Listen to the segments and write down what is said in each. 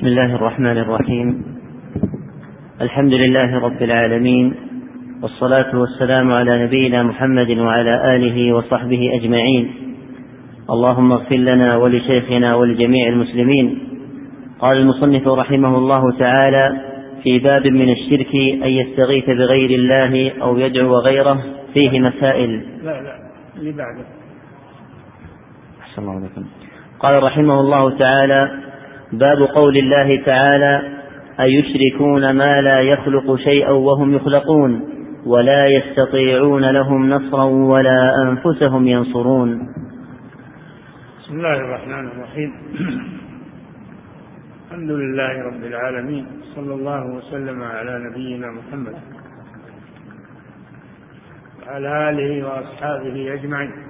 بسم الله الرحمن الرحيم. الحمد لله رب العالمين والصلاة والسلام على نبينا محمد وعلى آله وصحبه أجمعين. اللهم اغفر لنا ولشيخنا ولجميع المسلمين. قال المصنف رحمه الله تعالى في باب من الشرك أن يستغيث بغير الله أو يدعو غيره فيه مسائل. لا لا اللي بعده. أحسن الله عليكم. قال رحمه الله تعالى باب قول الله تعالى أيشركون ما لا يخلق شيئا وهم يخلقون ولا يستطيعون لهم نصرا ولا أنفسهم ينصرون. بسم الله الرحمن الرحيم. الحمد لله رب العالمين صلى الله وسلم على نبينا محمد وعلى آله وأصحابه أجمعين.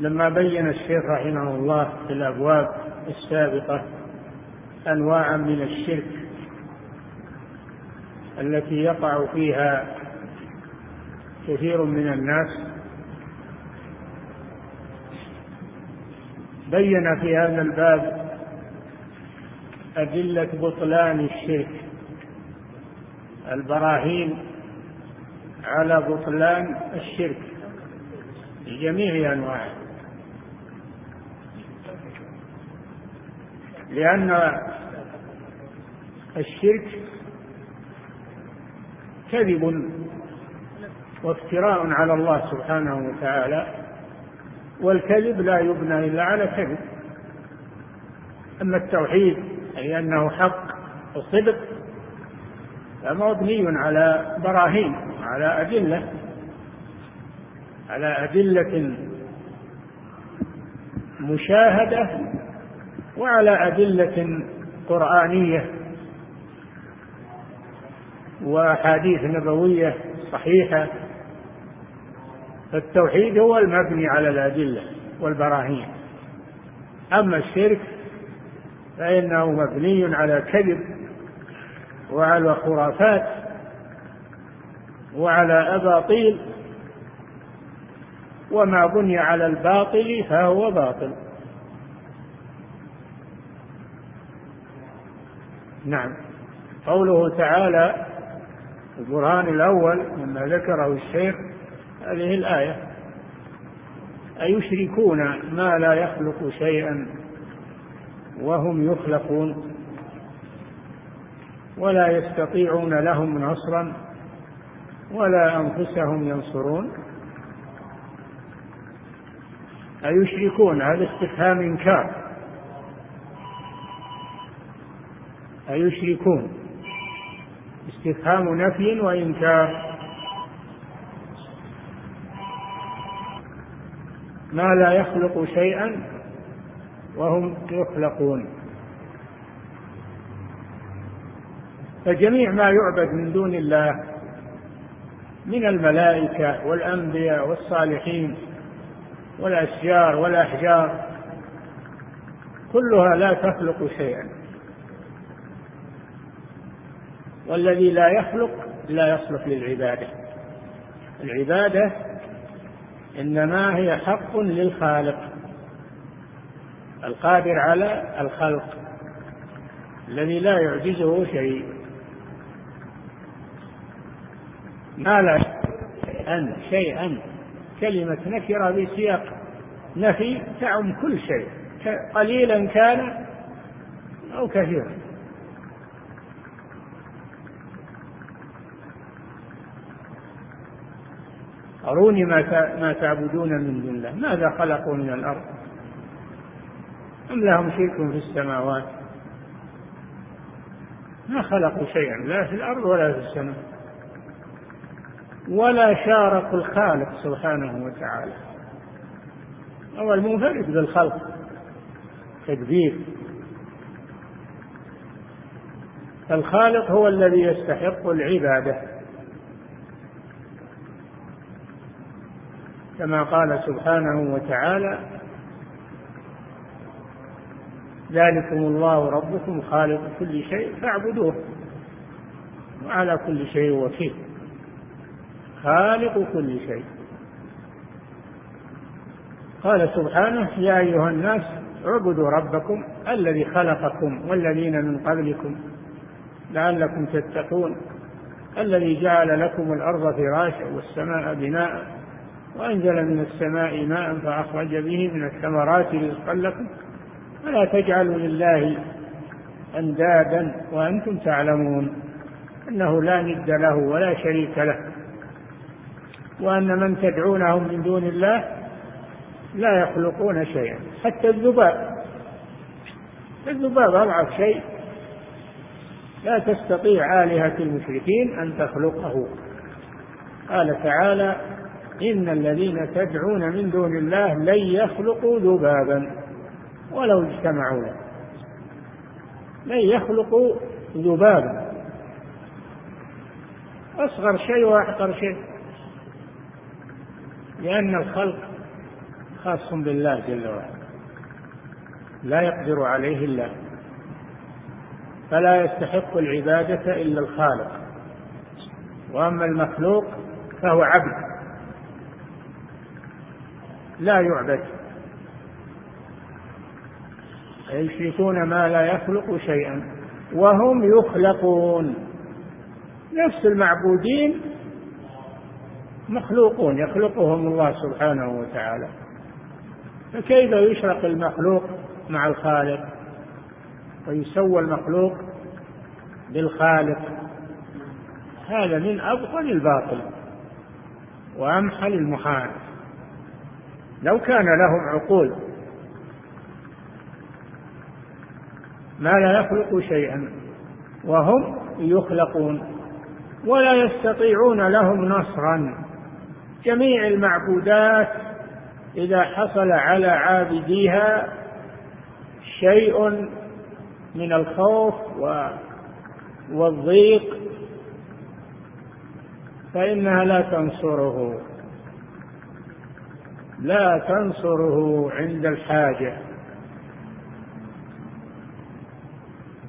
لما بين الشيخ رحمه الله في الأبواب السابقة أنواعا من الشرك التي يقع فيها كثير من الناس بين في هذا الباب أدلة بطلان الشرك البراهين على بطلان الشرك بجميع أنواعه. لأن الشرك كذب وافتراء على الله سبحانه وتعالى والكذب لا يبنى إلا على كذب. أما التوحيد أي أنه حق وصدق فمبني على براهين على أدلة على أدلة مشاهدة وعلى أدلة قرآنية وأحاديث نبوية صحيحة فالتوحيد هو المبني على الأدلة والبراهين. أما الشرك فإنه مبني على كذب وعلى خرافات وعلى أباطيل وما بني على الباطل فهو باطل. نعم. قوله تعالى البرهان الأول مما ذكره الشيخ هذه الآية. أيشركون ما لا يخلق شيئا وهم يخلقون ولا يستطيعون لهم نصرا ولا أنفسهم ينصرون؟ أيشركون؟ هذا استفهام إنكار. أيشركون. استفهام نفي وإنكار. ما لا يخلق شيئا وهم يخلقون. فجميع ما يعبد من دون الله من الملائكة والأنبياء والصالحين والأشجار والأحجار كلها لا تخلق شيئا. والذي لا يخلق لا يصلح للعبادة. العبادة إنما هي حق للخالق القادر على الخلق الذي لا يعجزه شيء. ما لا شيئا شيئا كلمة نكرة بسياق نفي تعم كل شيء قليلا كان أو كثيرا. أروني ما تعبدون من دون الله. ماذا خلقوا من الأرض؟ أم لهم شرك في السماوات؟ ما خلقوا شيئا لا في الأرض ولا في السماء. ولا شاركوا الخالق سبحانه وتعالى. هو المنفرد بالخلق. تدبير فالخالق هو الذي يستحق العبادة. كما قال سبحانه وتعالى ذلكم الله ربكم خالق كل شيء فاعبدوه وعلى كل شيء وكيل. خالق كل شيء. قال سبحانه يا أيها الناس اعبدوا ربكم الذي خلقكم والذين من قبلكم لعلكم تتقون الذي جعل لكم الأرض فراشا والسماء بناء وأنزل من السماء ماء فأخرج به من الثمرات رزقا لكم. فلا تجعلوا لله أندادا وأنتم تعلمون أنه لا ند له ولا شريك له. وأن من تدعونهم من دون الله لا يخلقون شيئا حتى الذباب. الذباب أضعف شيء. لا تستطيع آلهة المشركين أن تخلقه. قال تعالى إن الذين تدعون من دون الله لن يخلقوا ذبابا. ولو اجتمعوا له لن يخلقوا ذبابا. أصغر شيء وأحقر شيء لأن الخلق خاص بالله جل وعلا. لا يقدر عليه الله. فلا يستحق العبادة إلا الخالق. وأما المخلوق فهو عبد. لا يعبد. يشركون ما لا يخلق شيئا وهم يخلقون. نفس المعبودين مخلوقون يخلقهم الله سبحانه وتعالى. فكيف يشرق المخلوق مع الخالق؟ ويسوى المخلوق بالخالق. هذا من أبطل الباطل وأمحل المحال لو كان لهم عقول ما لا يخلق شيئا وهم يخلقون ولا يستطيعون لهم نصرا. جميع المعبودات إذا حصل على عابديها شيء من الخوف والضيق فإنها لا تنصره. لا تنصره عند الحاجة.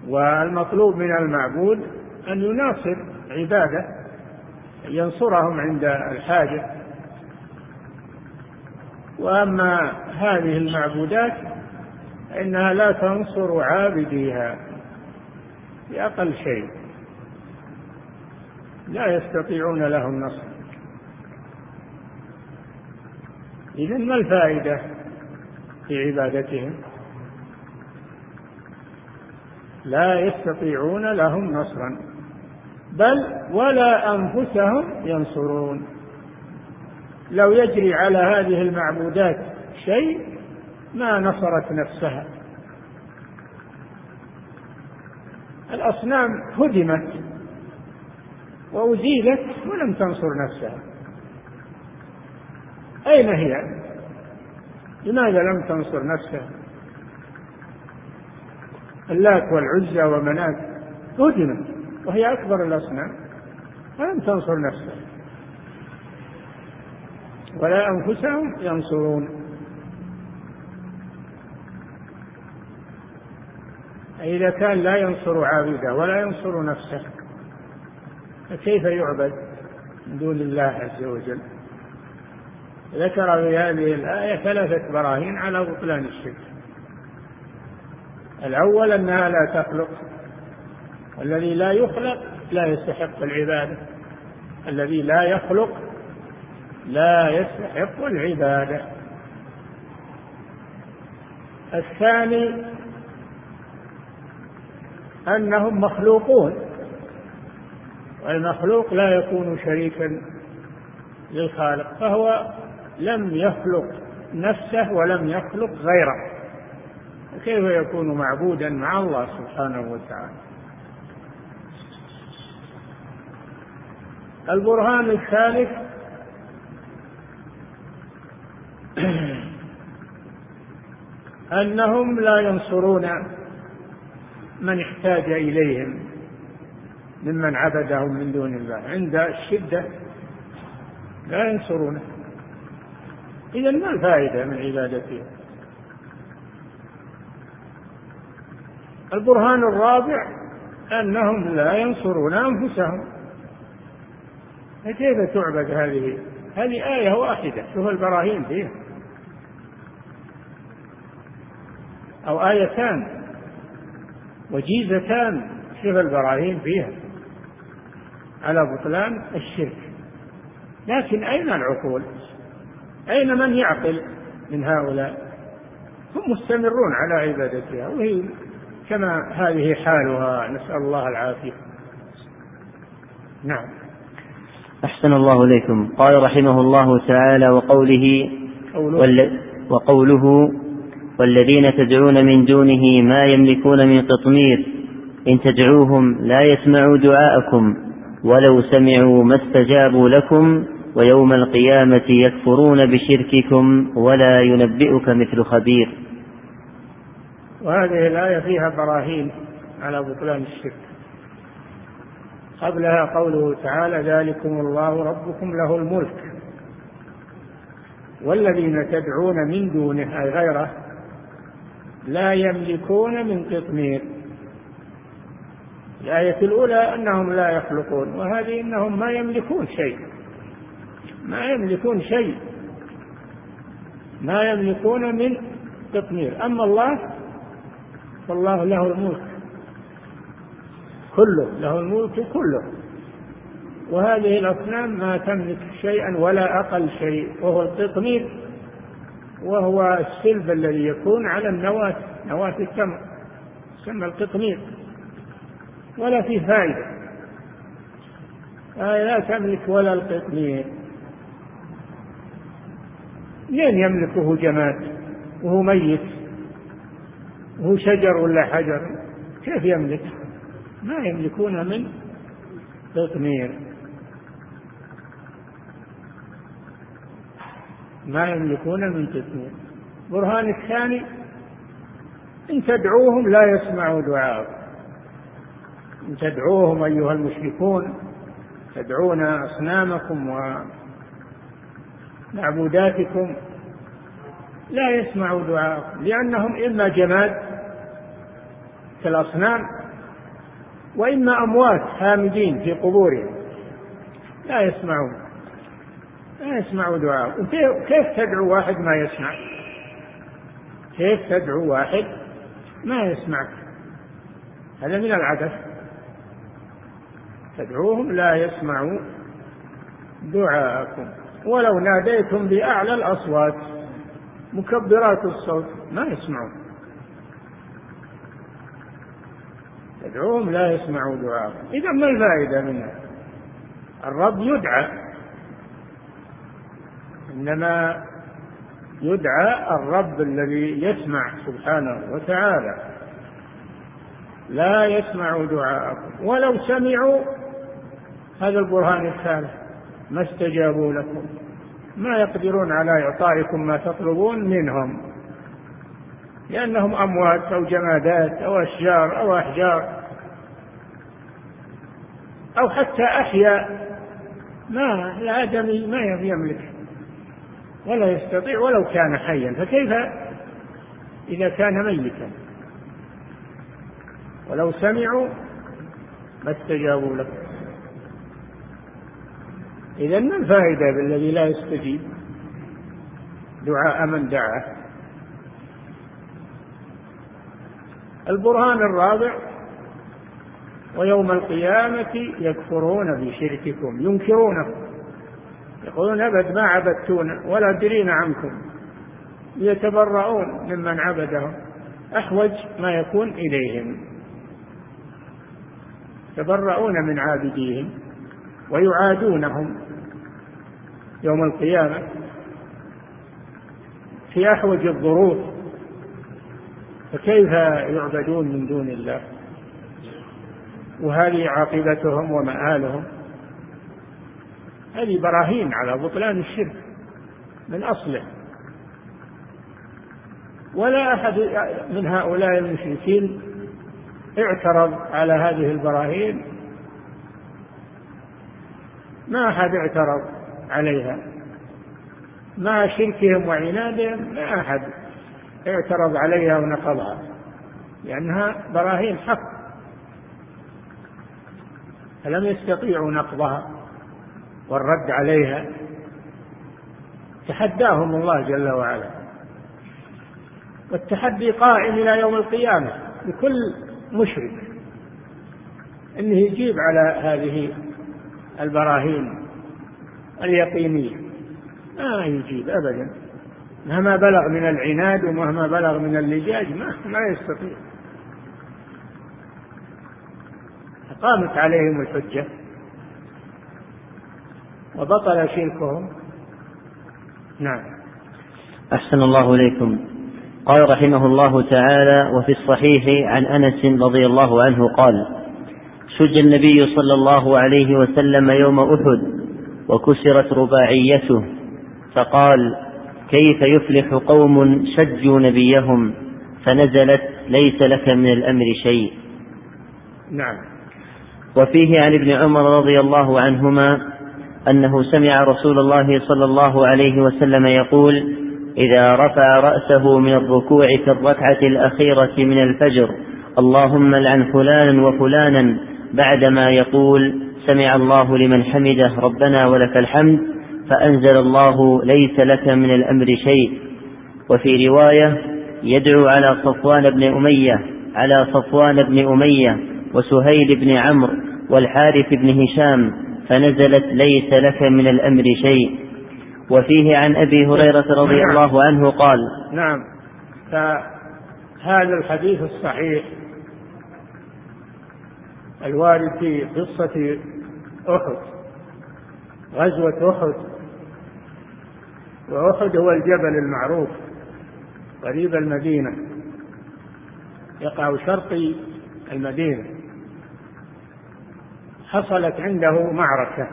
والمطلوب من المعبود أن يناصر عبادة ينصرهم عند الحاجة. وأما هذه المعبودات فإنها لا تنصر عابديها بأقل شيء. لا يستطيعون له النصر. إذا ما الفائدة في عبادتهم؟ لا يستطيعون لهم نصرا بل ولا أنفسهم ينصرون. لو يجري على هذه المعبودات شيء ما نصرت نفسها. الأصنام هدمت وأزيلت ولم تنصر نفسها. أين هي؟ لماذا لم تنصر نفسها؟ اللات والعزى ومنات هدمت وهي أكبر الأصنام فلم تنصر نفسها ولا أنفسهم ينصرون إذا كان لا ينصر عابده ولا ينصر نفسه فكيف يعبد من دون الله عز وجل ذكر في هذه الآية ثلاثة براهين على بطلان الشرك. الأول أنها لا تخلق الذي لا يخلق لا يستحق العبادة الذي لا يخلق لا يستحق العبادة. الثاني أنهم مخلوقون والمخلوق لا يكون شريكا للخالق فهو لم يخلق نفسه ولم يخلق غيره. كيف يكون معبودا مع الله سبحانه وتعالى؟ البرهان الثالث أنهم لا ينصرون من احتاج إليهم ممن عبدهم من دون الله. عند الشدة لا ينصرونه. إذا ما الفائدة من عبادتهم البرهان الرابع أنهم لا ينصرون أنفسهم. فكيف تعبد هذه؟ هذه آية واحدة. شوف البراهين فيها. أو آيتان. وجيزتان. شوف البراهين فيها. على بطلان الشرك. لكن أين العقول؟ أين من يعقل من هؤلاء؟ هم مستمرون على عبادتها وهي كما هذه حالها. نسأل الله العافية. نعم. أحسن الله إليكم. قال رحمه الله تعالى وقوله قوله, وقوله والذين تدعون من دونه ما يملكون من قطمير إن تدعوهم لا يسمعوا دعاءكم ولو سمعوا ما استجابوا لكم ويوم القيامة يكفرون بشرككم ولا ينبئك مثل خبير. وهذه الآية فيها براهين على بطلان الشرك. قبلها قوله تعالى ذلكم الله ربكم له الملك والذين تدعون من دونه أي غيره لا يملكون من قطمير. الآية الأولى أنهم لا يخلقون وهذه أنهم ما يملكون شيء ما يملكون شيء. ما يملكون من قطمير أما الله فالله له الملك. كله له الملك كله. وهذه الأصنام ما تملك شيئا ولا أقل شيء وهو القطمير وهو السلب الذي يكون على النواة نواة التمر يسمى القطمير ولا في فائدة. آه لا تملك ولا القطمير لين يملكه جماد وهو ميت وهو شجر ولا حجر؟ كيف يملك؟ ما يملكون من قطمير ما يملكون من قطمير برهان الثاني إن تدعوهم لا يسمعوا دعاءكم إن تدعوهم أيها المشركون تدعون أصنامكم ومعبوداتكم لا يسمعوا دعاءكم لأنهم إما جماد كالأصنام وإما أموات هامدين في قبورهم. لا يسمعون لا يسمعوا دعاء كيف تدعو واحد ما يسمع؟ كيف تدعو واحد ما يسمعك؟ هذا من العبث تدعوهم لا يسمعوا دعاءكم. ولو ناديتم بأعلى الأصوات مكبرات الصوت ما يسمعون. تدعوهم لا يسمعوا دعاءكم إذا ما الفائدة منها الرب يدعى. إنما يدعى الرب الذي يسمع سبحانه وتعالى. لا يسمع دعاءكم. ولو سمعوا هذا البرهان الثالث. ما استجابوا لكم. ما يقدرون على إعطائكم ما تطلبون منهم. لأنهم أموات أو جمادات أو أشجار أو أحجار أو حتى أحياء. ما الآدمي ما يملك ولا يستطيع ولو كان حيا. فكيف إذا كان ميتا؟ ولو سمعوا ما استجابوا لكم. إذا ما الفائدة بالذي لا يستجيب دعاء من دعاه البرهان الرابع ويوم القيامة يكفرون بشرككم ينكرونه يقولون أبد ما عبدتونا ولا درينا عنكم. يتبرؤون ممن عبدهم. أحوج ما يكون إليهم. يتبرؤون من عابديهم ويعادونهم. يوم القيامة في أحوج الظروف فكيف يعبدون من دون الله؟ وهذه عاقبتهم ومآلهم؟ هذه براهين على بطلان الشرك من أصله. ولا أحد من هؤلاء المشركين اعترض على هذه البراهين. ما أحد اعترض. عليها. مع شركهم وعنادهم ما أحد اعترض عليها ونقضها لأنها براهين حق. فلم يستطيعوا نقضها والرد عليها. تحداهم الله جل وعلا. والتحدي قائم إلى يوم القيامة لكل مشرك. أنه يجيب على هذه البراهين. اليقينية. ما يجيب أبدا. مهما بلغ من العناد ومهما بلغ من اللجاج ما, ما يستطيع. قامت عليهم الحجة. وبطل شركهم. نعم. أحسن الله إليكم. قال رحمه الله تعالى وفي الصحيح عن أنس رضي الله عنه قال شج النبي صلى الله عليه وسلم يوم أحد وكسرت رباعيته. فقال كيف يفلح قوم شجوا نبيهم فنزلت ليس لك من الأمر شيء. نعم. وفيه عن ابن عمر رضي الله عنهما أنه سمع رسول الله صلى الله عليه وسلم يقول إذا رفع رأسه من الركوع في الركعة الأخيرة من الفجر اللهم لعن فلانا وفلانا بعدما يقول سمع الله لمن حمده ربنا ولك الحمد فأنزل الله ليس لك من الأمر شيء وفي رواية يدعو على صفوان بن أمية على صفوان بن أمية وسهيل بن عمرو والحارث بن هشام فنزلت ليس لك من الأمر شيء وفيه عن أبي هريرة رضي. الله عنه قال نعم فهذا الحديث الصحيح الوارد في قصة أحد غزوة أحد. وأحد هو الجبل المعروف قريب المدينة يقع شرقي المدينة. حصلت عنده معركة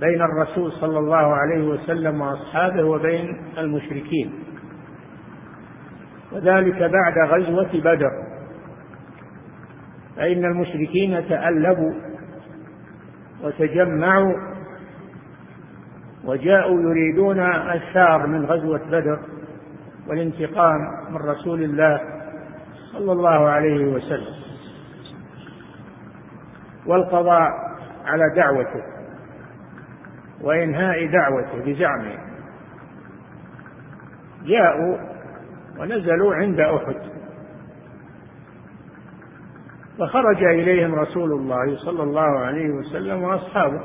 بين الرسول صلى الله عليه وسلم وأصحابه وبين المشركين وذلك بعد غزوة بدر. فإن المشركين تألبوا وتجمعوا وجاءوا يريدون الثار من غزوة بدر والانتقام من رسول الله صلى الله عليه وسلم والقضاء على دعوته وإنهاء دعوته بزعمه. جاءوا ونزلوا عند أحد. فخرج إليهم رسول الله صلى الله عليه وسلم وأصحابه.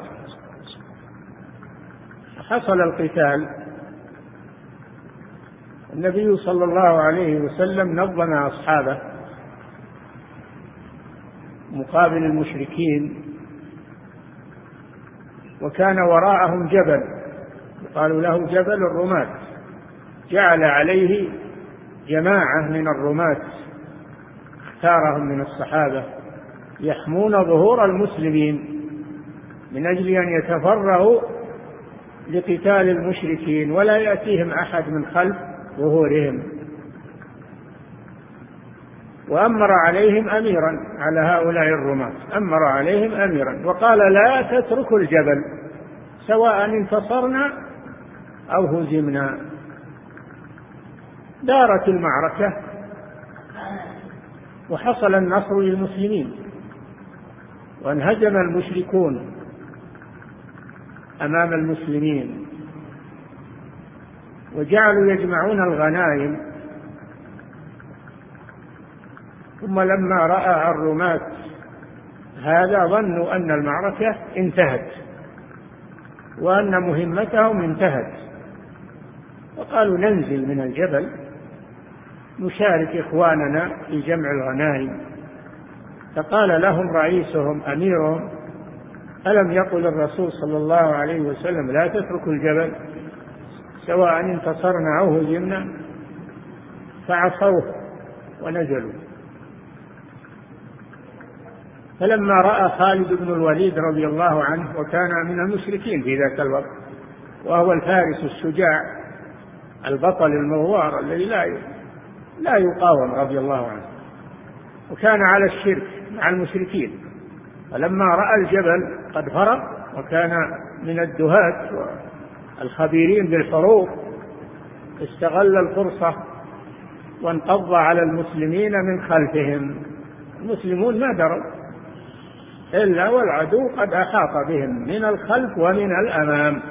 حصل القتال. النبي صلى الله عليه وسلم نظم أصحابه. مقابل المشركين. وكان وراءهم جبل. قالوا له جبل الرماة. جعل عليه جماعة من الرماة. اختارهم من الصحابة يحمون ظهور المسلمين من أجل أن يتفرغوا لقتال المشركين ولا يأتيهم أحد من خلف ظهورهم. وأمر عليهم أميرا على هؤلاء الرماة. أمر عليهم أميرا وقال لا تتركوا الجبل سواء انتصرنا أو هزمنا. دارت المعركة وحصل النصر للمسلمين. وانهزم المشركون أمام المسلمين. وجعلوا يجمعون الغنائم. ثم لما رأى الرماة هذا ظنوا أن المعركة انتهت. وأن مهمتهم انتهت. وقالوا ننزل من الجبل. نشارك إخواننا في جمع الغنائم. فقال لهم رئيسهم أميرهم ألم يقل الرسول صلى الله عليه وسلم لا تتركوا الجبل سواء انتصرنا أو هزمنا؟ فعصوه ونزلوا. فلما رأى خالد بن الوليد رضي الله عنه وكان من المشركين في ذاك الوقت وهو الفارس الشجاع البطل المغوار الذي لا لا يقاوم رضي الله عنه. وكان على الشرك مع المشركين. فلما رأى الجبل قد فرغ وكان من الدهاة الخبيرين بالحروب استغل الفرصة وانقض على المسلمين من خلفهم. المسلمون ما دروا إلا والعدو قد أحاط بهم من الخلف ومن الأمام.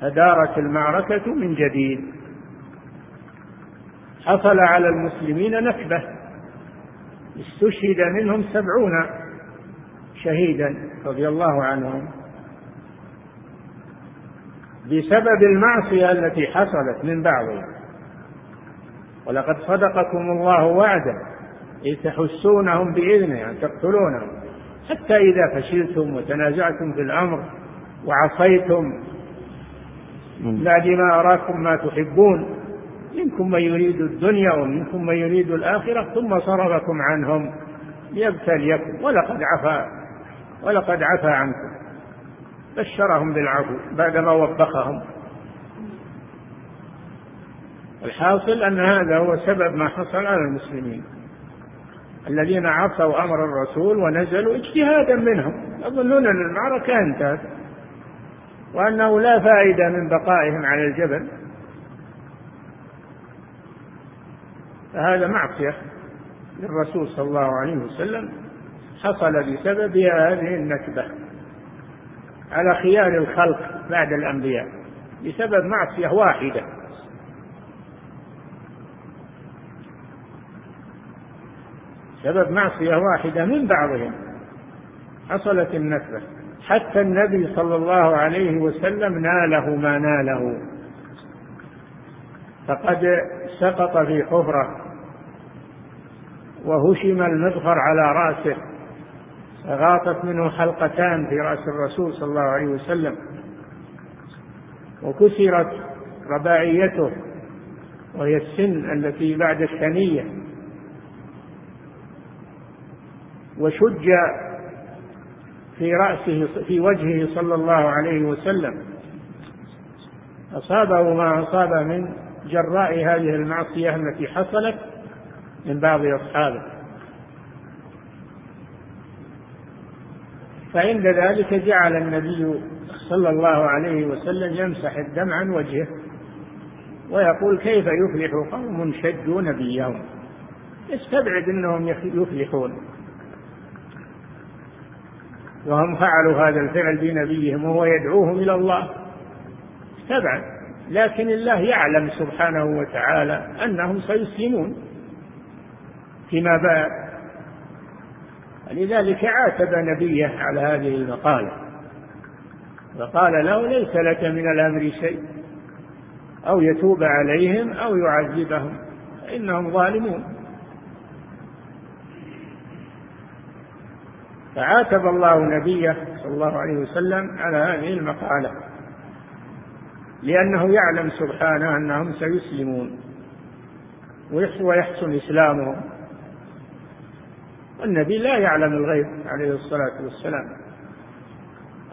فدارت المعركة من جديد. حصل على المسلمين نكبة. استشهد منهم سبعون شهيدا رضي الله عنهم. بسبب المعصية التي حصلت من بعضهم. ولقد صدقكم الله وعده. إذ تحسونهم بإذنه أن تقتلونهم. حتى إذا فشلتم وتنازعتم في الأمر وعصيتم بعد ما أراكم ما تحبون. منكم من يريد الدنيا ومنكم من يريد الآخرة ثم صرفكم عنهم. ليبتليكم ولقد عفا ولقد عفا عنكم. بشرهم بالعفو بعدما وبخهم الحاصل أن هذا هو سبب ما حصل على المسلمين. الذين عصوا أمر الرسول ونزلوا اجتهادا منهم. يظنون أن المعركة انتهت وأنه لا فائدة من بقائهم على الجبل. فهذا معصية للرسول صلى الله عليه وسلم. حصل بسبب هذه النكبة على خيار الخلق بعد الأنبياء بسبب معصية واحدة. سبب معصية واحدة من بعضهم. حصلت النكبة. حتى النبي صلى الله عليه وسلم ناله ما ناله. فقد سقط في حفرة وهشم المغفر على رأسه فغاطت منه حلقتان في رأس الرسول صلى الله عليه وسلم. وكسرت رباعيته وهي السن التي بعد الثنية وشج في رأسه في وجهه صلى الله عليه وسلم. أصابه ما أصاب من جراء هذه المعصية التي حصلت من بعض أصحابه. فعند ذلك جعل النبي صلى الله عليه وسلم يمسح الدم عن وجهه ويقول كيف يفلح قوم شجوا نبيهم استبعد أنهم يفلحون. وهم فعلوا هذا الفعل بنبيهم وهو يدعوهم إلى الله. استبعد. لكن الله يعلم سبحانه وتعالى أنهم سيسلمون. فيما بعد. لذلك عاتب نبيه على هذه المقالة. وقال له ليس لك من الأمر شيء. أو يتوب عليهم أو يعذبهم. فإنهم ظالمون. فعاتب الله نبيه صلى الله عليه وسلم على هذه المقالة. لأنه يعلم سبحانه أنهم سيسلمون. ويحسن إسلامهم. والنبي لا يعلم الغيب عليه الصلاة والسلام.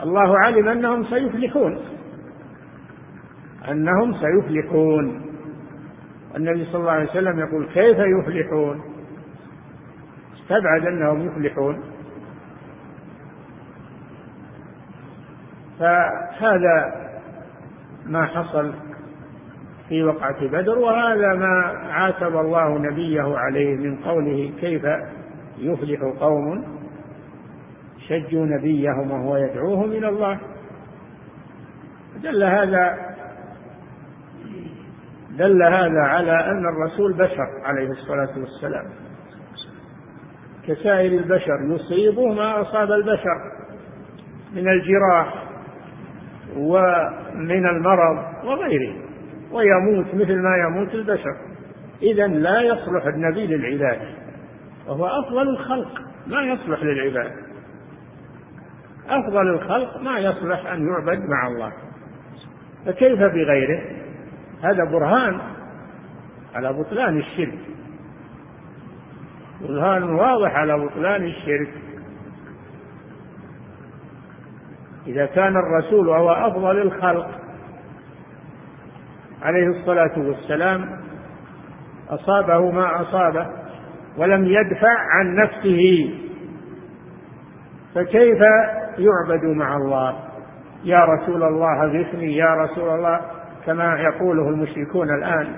الله علم أنهم سيفلحون. أنهم سيفلحون. النبي صلى الله عليه وسلم يقول كيف يفلحون؟ استبعد أنهم يفلحون. فهذا ما حصل في وقعة بدر وهذا ما عاتب الله نبيه عليه من قوله كيف يفلح قوم شجوا نبيهم وهو يدعوهم إلى الله. دل هذا دل هذا على أن الرسول بشر عليه الصلاة والسلام. كسائر البشر يصيبه ما أصاب البشر من الجراح ومن المرض وغيره ويموت مثل ما يموت البشر. اذا لا يصلح النبي للعلاج. وهو أفضل الخلق. ما يصلح للعباد. أفضل الخلق ما يصلح أن يعبد مع الله. فكيف بغيره؟ هذا برهان على بطلان الشرك. برهان واضح على بطلان الشرك. إذا كان الرسول هو أفضل الخلق عليه الصلاة والسلام أصابه ما أصابه ولم يدفع عن نفسه. فكيف يعبد مع الله؟ يا رسول الله أغثني يا رسول الله كما يقوله المشركون الآن.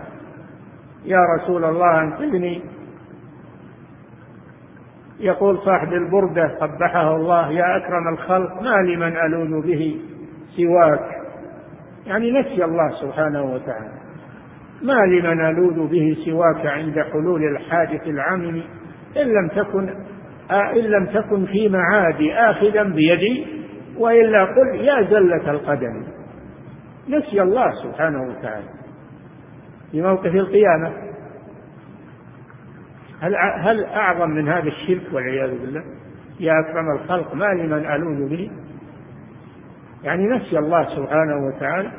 يا رسول الله أنقذني. يقول صاحب البردة قبحه الله يا أكرم الخلق ما لمن ألوذ به سواك؟ يعني نسي الله سبحانه وتعالى. ما لمن ألوذ به سواك عند حلول الحادث العمم إن لم تكن إن لم تكن في معادي آخذا بيدي وإلا قل يا زلة القدم. نسي الله سبحانه وتعالى. في موقف القيامة هل هل أعظم من هذا الشرك والعياذ بالله؟ يا أكرم الخلق ما لمن ألوذ به؟ يعني نسي الله سبحانه وتعالى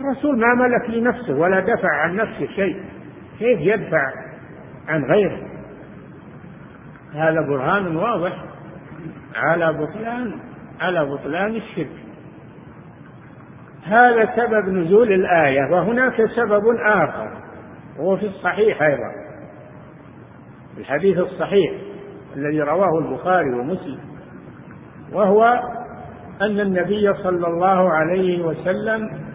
الرسول ما ملك لنفسه ولا دفع عن نفسه شيء. كيف يدفع عن غيره؟ هذا برهان واضح. على بطلان على بطلان الشرك. هذا سبب نزول الآية وهناك سبب آخر وهو في الصحيح أيضا. الحديث الصحيح الذي رواه البخاري ومسلم وهو أن النبي صلى الله عليه وسلم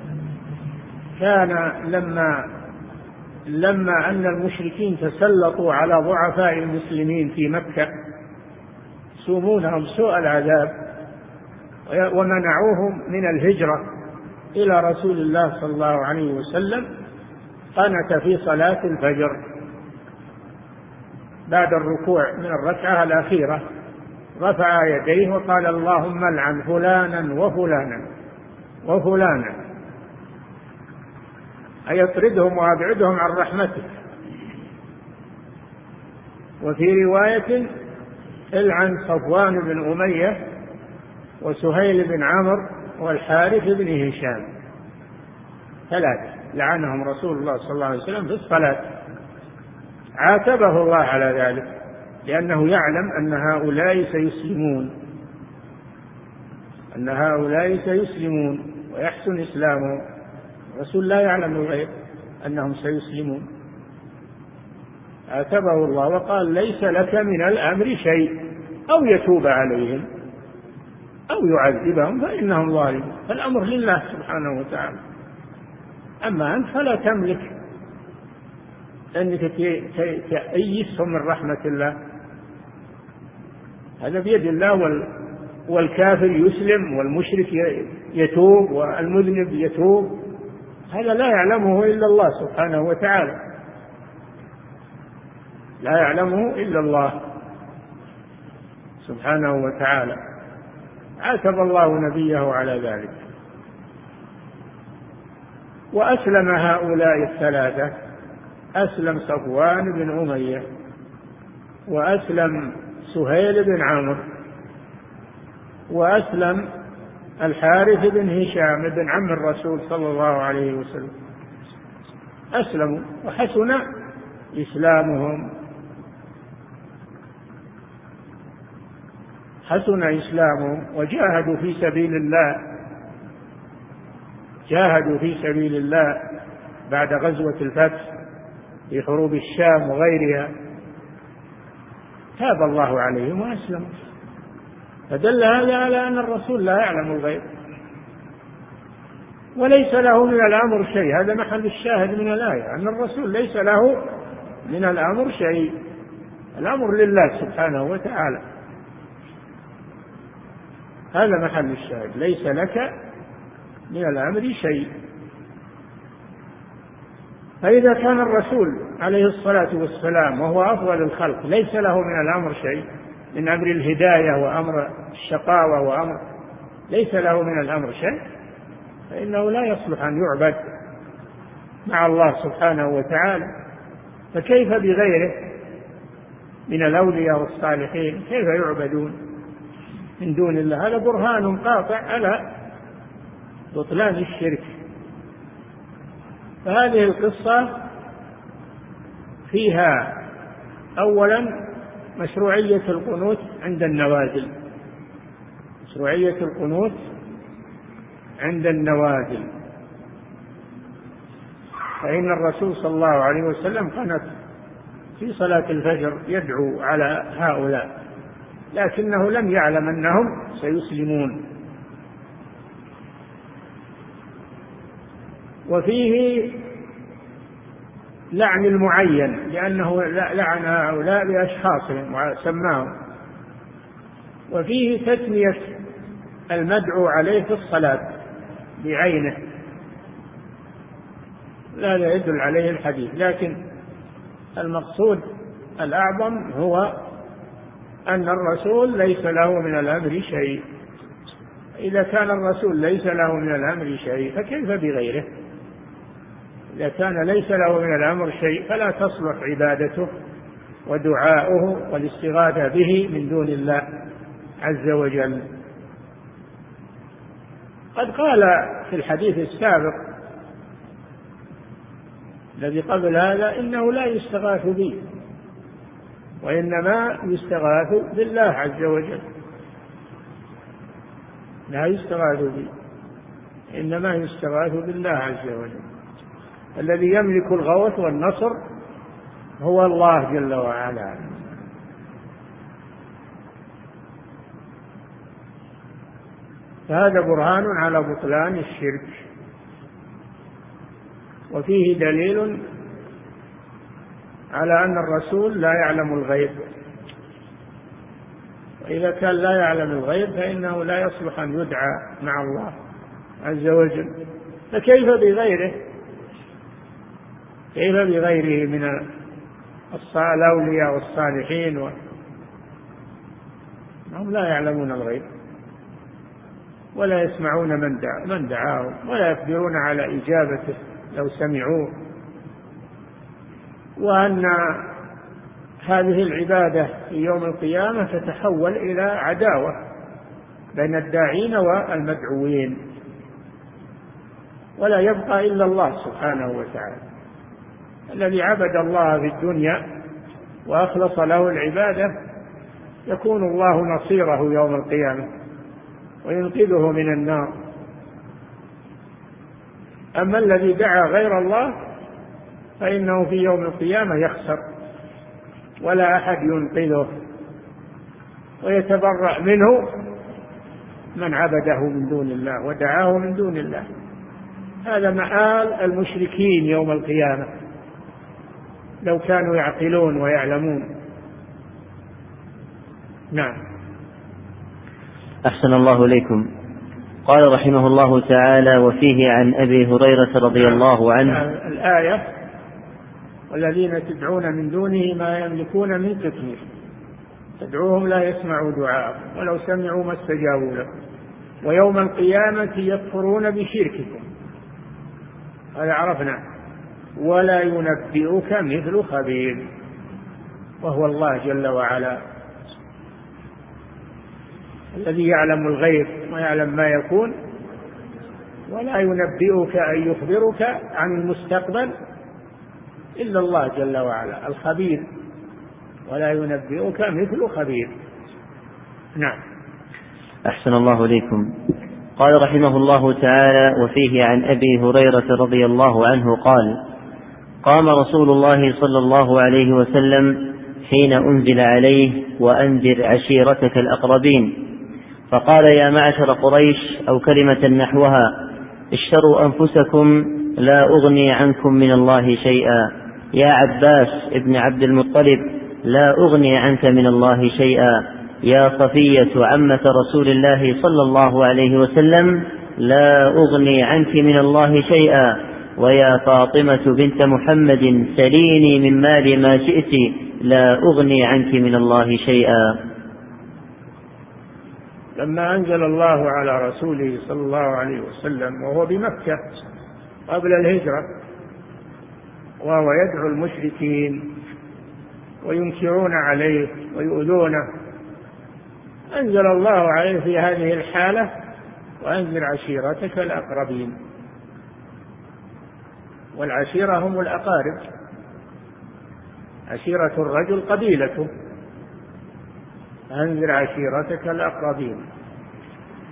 كان لما لما أن المشركين تسلطوا على ضعفاء المسلمين في مكة سومونهم سوء العذاب ومنعوهم من الهجرة إلى رسول الله صلى الله عليه وسلم قنت في صلاة الفجر بعد الركوع من الركعة الأخيرة رفع يديه وقال اللهم العن فلانا وفلانا وفلانا أي اطردهم وأبعدهم عن رحمتك وفي رواية العن صفوان بن أمية وسهيل بن عمرو والحارث بن هشام. ثلاثة. لعنهم رسول الله صلى الله عليه وسلم في الصلاة. عاتبه الله على ذلك لأنه يعلم أن هؤلاء سيسلمون. أن هؤلاء سيسلمون ويحسن إسلامهم الرسول لا يعلم الغيب أنهم سيسلمون. عاتبه الله وقال ليس لك من الأمر شيء. أو يتوب عليهم أو يعذبهم فإنهم ظالمون. فالأمر لله سبحانه وتعالى. أما أنت فلا تملك أنك تأيسهم من رحمة الله. هذا بيد الله والكافر يسلم والمشرك يتوب والمذنب يتوب. هذا لا يعلمه إلا الله سبحانه وتعالى. لا يعلمه إلا الله سبحانه وتعالى. عاتب الله نبيه على ذلك. وأسلم هؤلاء الثلاثة. أسلم صفوان بن أمية وأسلم سهيل بن عمرو وأسلم الحارث بن هشام بن عم الرسول صلى الله عليه وسلم. أسلموا وحسن إسلامهم. حسن إسلامهم وجاهدوا في سبيل الله. جاهدوا في سبيل الله بعد غزوة الفتح في حروب الشام وغيرها. تاب الله عليهم وأسلموا. فدل هذا على أن الرسول لا يعلم الغيب وليس له من الأمر شيء. هذا محل الشاهد من الآية أن الرسول ليس له من الأمر شيء. الأمر لله سبحانه وتعالى. هذا محل الشاهد. ليس لك من الأمر شيء. فإذا كان الرسول عليه الصلاة والسلام وهو أفضل الخلق ليس له من الأمر شيء. من أمر الهداية وأمر الشقاوة وأمر ليس له من الأمر شيء فإنه لا يصلح أن يعبد مع الله سبحانه وتعالى. فكيف بغيره من الأولياء والصالحين؟ كيف يعبدون من دون الله؟ هذا برهان قاطع على بطلان الشرك. فهذه القصة فيها أولا مشروعية القنوت عند النوازل مشروعية القنوت عند النوازل فإن الرسول صلى الله عليه وسلم قنت في صلاة الفجر يدعو على هؤلاء لكنه لم يعلم أنهم سيسلمون. وفيه لعن المعين لأنه لعن هؤلاء بأشخاصهم وسماهم وفيه تسمية المدعو عليه في الصلاة بعينه. لا يدل عليه الحديث لكن المقصود الأعظم هو أن الرسول ليس له من الأمر شيء. إذا كان الرسول ليس له من الأمر شيء فكيف بغيره؟ إذا كان ليس له من الأمر شيء فلا تصلح عبادته ودعاؤه والاستغاثة به من دون الله عز وجل. قد قال في الحديث السابق الذي قبل هذا إنه لا يستغاث بي وإنما يستغاث بالله عز وجل. لا يستغاث بي إنما يستغاث بالله عز وجل. الذي يملك الغوث والنصر هو الله جل وعلا. فهذا برهان على بطلان الشرك. وفيه دليل على أن الرسول لا يعلم الغيب. وإذا كان لا يعلم الغيب فإنه لا يصلح أن يدعى مع الله عز وجل. فكيف بغيره؟ كيف بغيره من الأولياء والصالحين و... هم لا يعلمون الغيب ولا يسمعون من دعا من دعاهم ولا يقدرون على إجابته لو سمعوه. وأن هذه العبادة في يوم القيامة تتحول إلى عداوة بين الداعين والمدعوين. ولا يبقى إلا الله سبحانه وتعالى. الذي عبد الله في الدنيا وأخلص له العبادة يكون الله نصيره يوم القيامة وينقذه من النار. أما الذي دعا غير الله فإنه في يوم القيامة يخسر ولا أحد ينقذه ويتبرأ منه من عبده من دون الله ودعاه من دون الله. هذا مآل المشركين يوم القيامة. لو كانوا يعقلون ويعلمون. نعم. أحسن الله إليكم. قال رحمه الله تعالى وفيه عن أبي هريرة رضي الله عنه. الآية والذين تدعون من دونه ما يملكون من تكليف تدعوهم لا يسمعوا دعاءكم ولو سمعوا ما استجابوا لكم ويوم القيامة يكفرون بشرككم. هذا عرفنا ولا ينبئك مثل خبير وهو الله جل وعلا. الذي يعلم الغيب ويعلم ما يكون ولا ينبئك أن يخبرك عن المستقبل إلا الله جل وعلا الخبير. ولا ينبئك مثل خبير. نعم. أحسن الله إليكم. قال رحمه الله تعالى وفيه عن أبي هريرة رضي الله عنه قال قام رسول الله صلى الله عليه وسلم حين أنزل عليه وأنذر عشيرتك الأقربين. فقال يا معشر قريش أو كلمة نحوها اشتروا أنفسكم لا أغني عنكم من الله شيئا. يا عباس ابن عبد المطلب لا أغني عنك من الله شيئا. يا صفية عمة رسول الله صلى الله عليه وسلم لا أغني عنك من الله شيئا. ويا فاطمة بنت محمد سليني من مال ما شئت لا أغني عنك من الله شيئا. لما أنزل الله على رسوله صلى الله عليه وسلم وهو بمكة قبل الهجرة وهو يدعو المشركين وينكرون عليه ويؤذونه أنزل الله عليه في هذه الحالة وأنزل عشيرتك الأقربين. والعشيرة هم الأقارب. عشيرة الرجل قبيلته. أنذر عشيرتك الأقربين.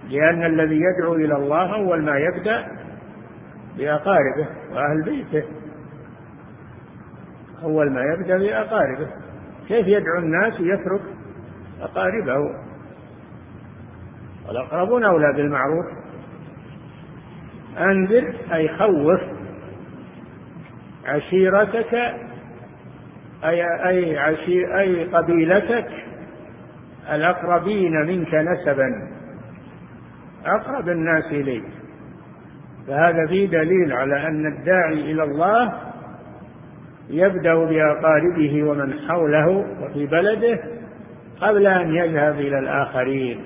لأن الذي يدعو إلى الله أول ما يبدأ بأقاربه وأهل بيته. أول ما يبدأ بأقاربه. كيف يدعو الناس ويترك أقاربه؟ والأقربون أولى بالمعروف. أنذر أي خوف عشيرتك أي أي عشير أي قبيلتك الأقربين منك نسبا. أقرب الناس إليك. فهذا فيه دليل على أن الداعي إلى الله يبدأ بأقاربه ومن حوله وفي بلده قبل أن يذهب إلى الآخرين.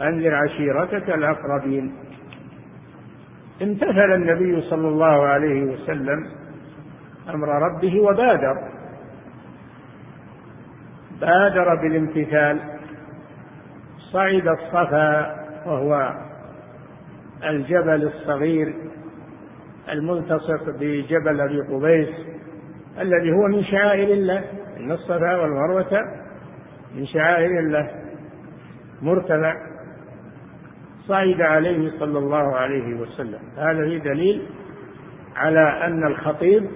أنذر عشيرتك الأقربين. امتثل النبي صلى الله عليه وسلم أمر ربه وبادر. بادر بالامتثال. صعد الصفا وهو الجبل الصغير الملتصق بجبل أبي قبيس الذي هو من شعائر الله. إن الصفا والمروة من شعائر الله. مرتفع. صعد عليه صلى الله عليه وسلم. هذا فيه دليل على أن الخطيب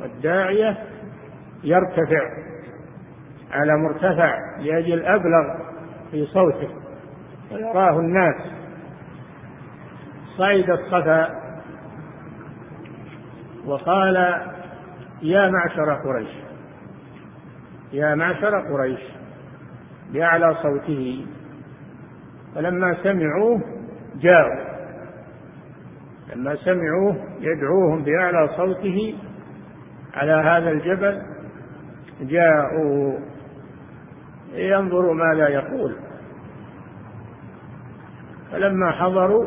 والداعية يرتفع على مرتفع لأجل أبلغ في صوته ويراه الناس. صعد الصفا وقال يا معشر قريش يا معشر قريش بأعلى صوته فلما سمعوه جاءوا. لما سمعوه يدعوهم بأعلى صوته على هذا الجبل جاءوا ينظروا ماذا يقول. فلما حضروا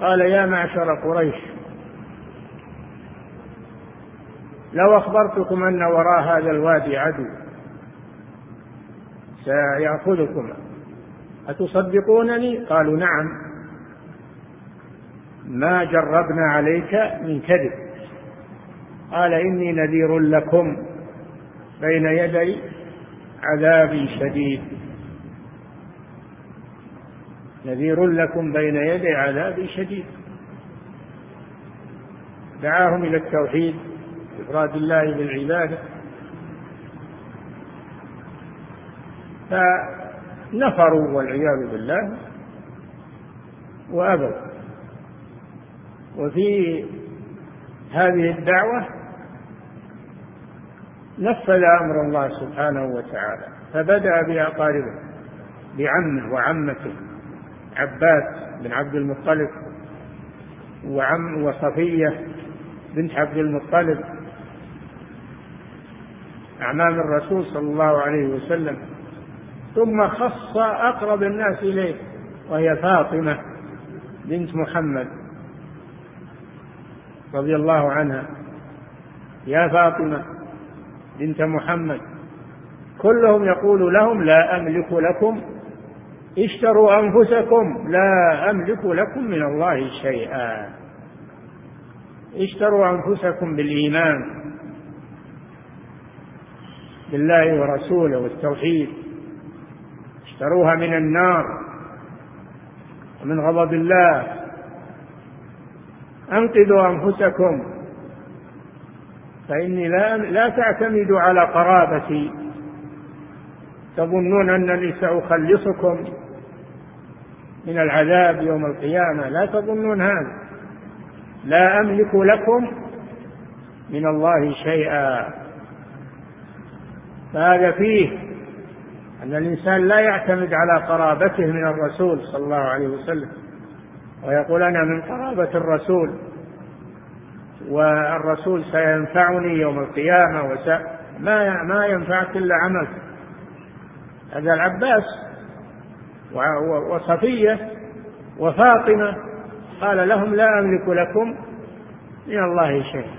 قال يا معشر قريش لو أخبرتكم أن وراء هذا الوادي عدو سيأخذكم أتصدقونني؟ قالوا نعم. ما جربنا عليك من كذب. قال إني نذير لكم بين يدي عذاب شديد. نذير لكم بين يدي عذاب شديد. دعاهم إلى التوحيد إفراد الله بالعبادة. فنفروا والعياذ بالله وأبوا. وفي هذه الدعوة نفذ أمر الله سبحانه وتعالى فبدأ بأقاربه بعمه وعمته عباس بن عبد المطلب وعم وصفية بنت عبد المطلب أعمام الرسول صلى الله عليه وسلم. ثم خص أقرب الناس إليه وهي فاطمة بنت محمد رضي الله عنها. يا فاطمة بنت محمد كلهم يقول لهم لا أملك لكم اشتروا أنفسكم لا أملك لكم من الله شيئا. اشتروا أنفسكم بالإيمان بالله ورسوله والتوحيد. اشتروها من النار ومن غضب الله. أنقذوا أنفسكم. فإني لا لا تعتمدوا على قرابتي. تظنون أنني سأخلصكم من العذاب يوم القيامة. لا تظنون هذا. لا أملك لكم من الله شيئا. فهذا فيه أن الإنسان لا يعتمد على قرابته من الرسول صلى الله عليه وسلم ويقول أنا من قرابة الرسول والرسول سينفعني يوم القيامة وس ما ما ينفعك إلا عملك هذا العباس وصفية وفاطمة قال لهم لا أملك لكم من الله شيئا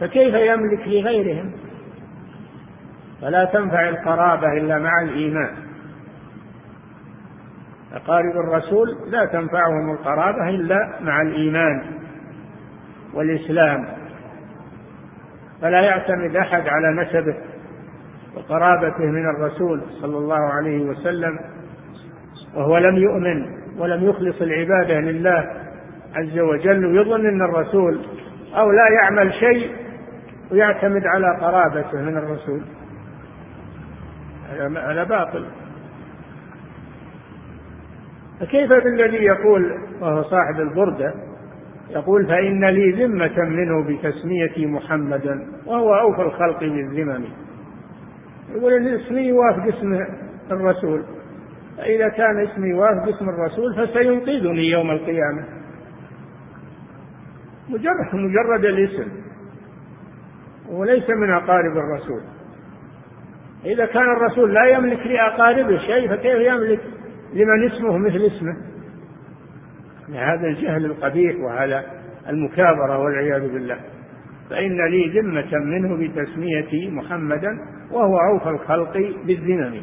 فكيف يملك لغيرهم؟ فلا تنفع القرابة إلا مع الإيمان. أقارب الرسول لا تنفعهم القرابة إلا مع الإيمان والإسلام. فلا يعتمد أحد على نسبه وقرابته من الرسول صلى الله عليه وسلم وهو لم يؤمن ولم يخلص العبادة لله عز وجل ويظن أن الرسول أو لا يعمل شيء ويعتمد على قرابته من الرسول. هذا باطل. فكيف بالذي يقول وهو صاحب البردة؟ يقول فإن لي ذمة منه بتسميتي محمدا وهو أوفى الخلق بالذمم. يقول إن اسمي يوافق اسم الرسول. فإذا كان اسمي يوافق اسم الرسول فسينقذني يوم القيامة. مجرد مجرد الاسم. وليس من أقارب الرسول. إذا كان الرسول لا يملك لأقاربه شيء فكيف يملك لمن اسمه مثل اسمه؟ هذا الجهل القبيح وهذا المكابرة والعياذ بالله. فإن لي ذمة منه بتسميتي محمدا وهو أوفى الخلق بالذمم.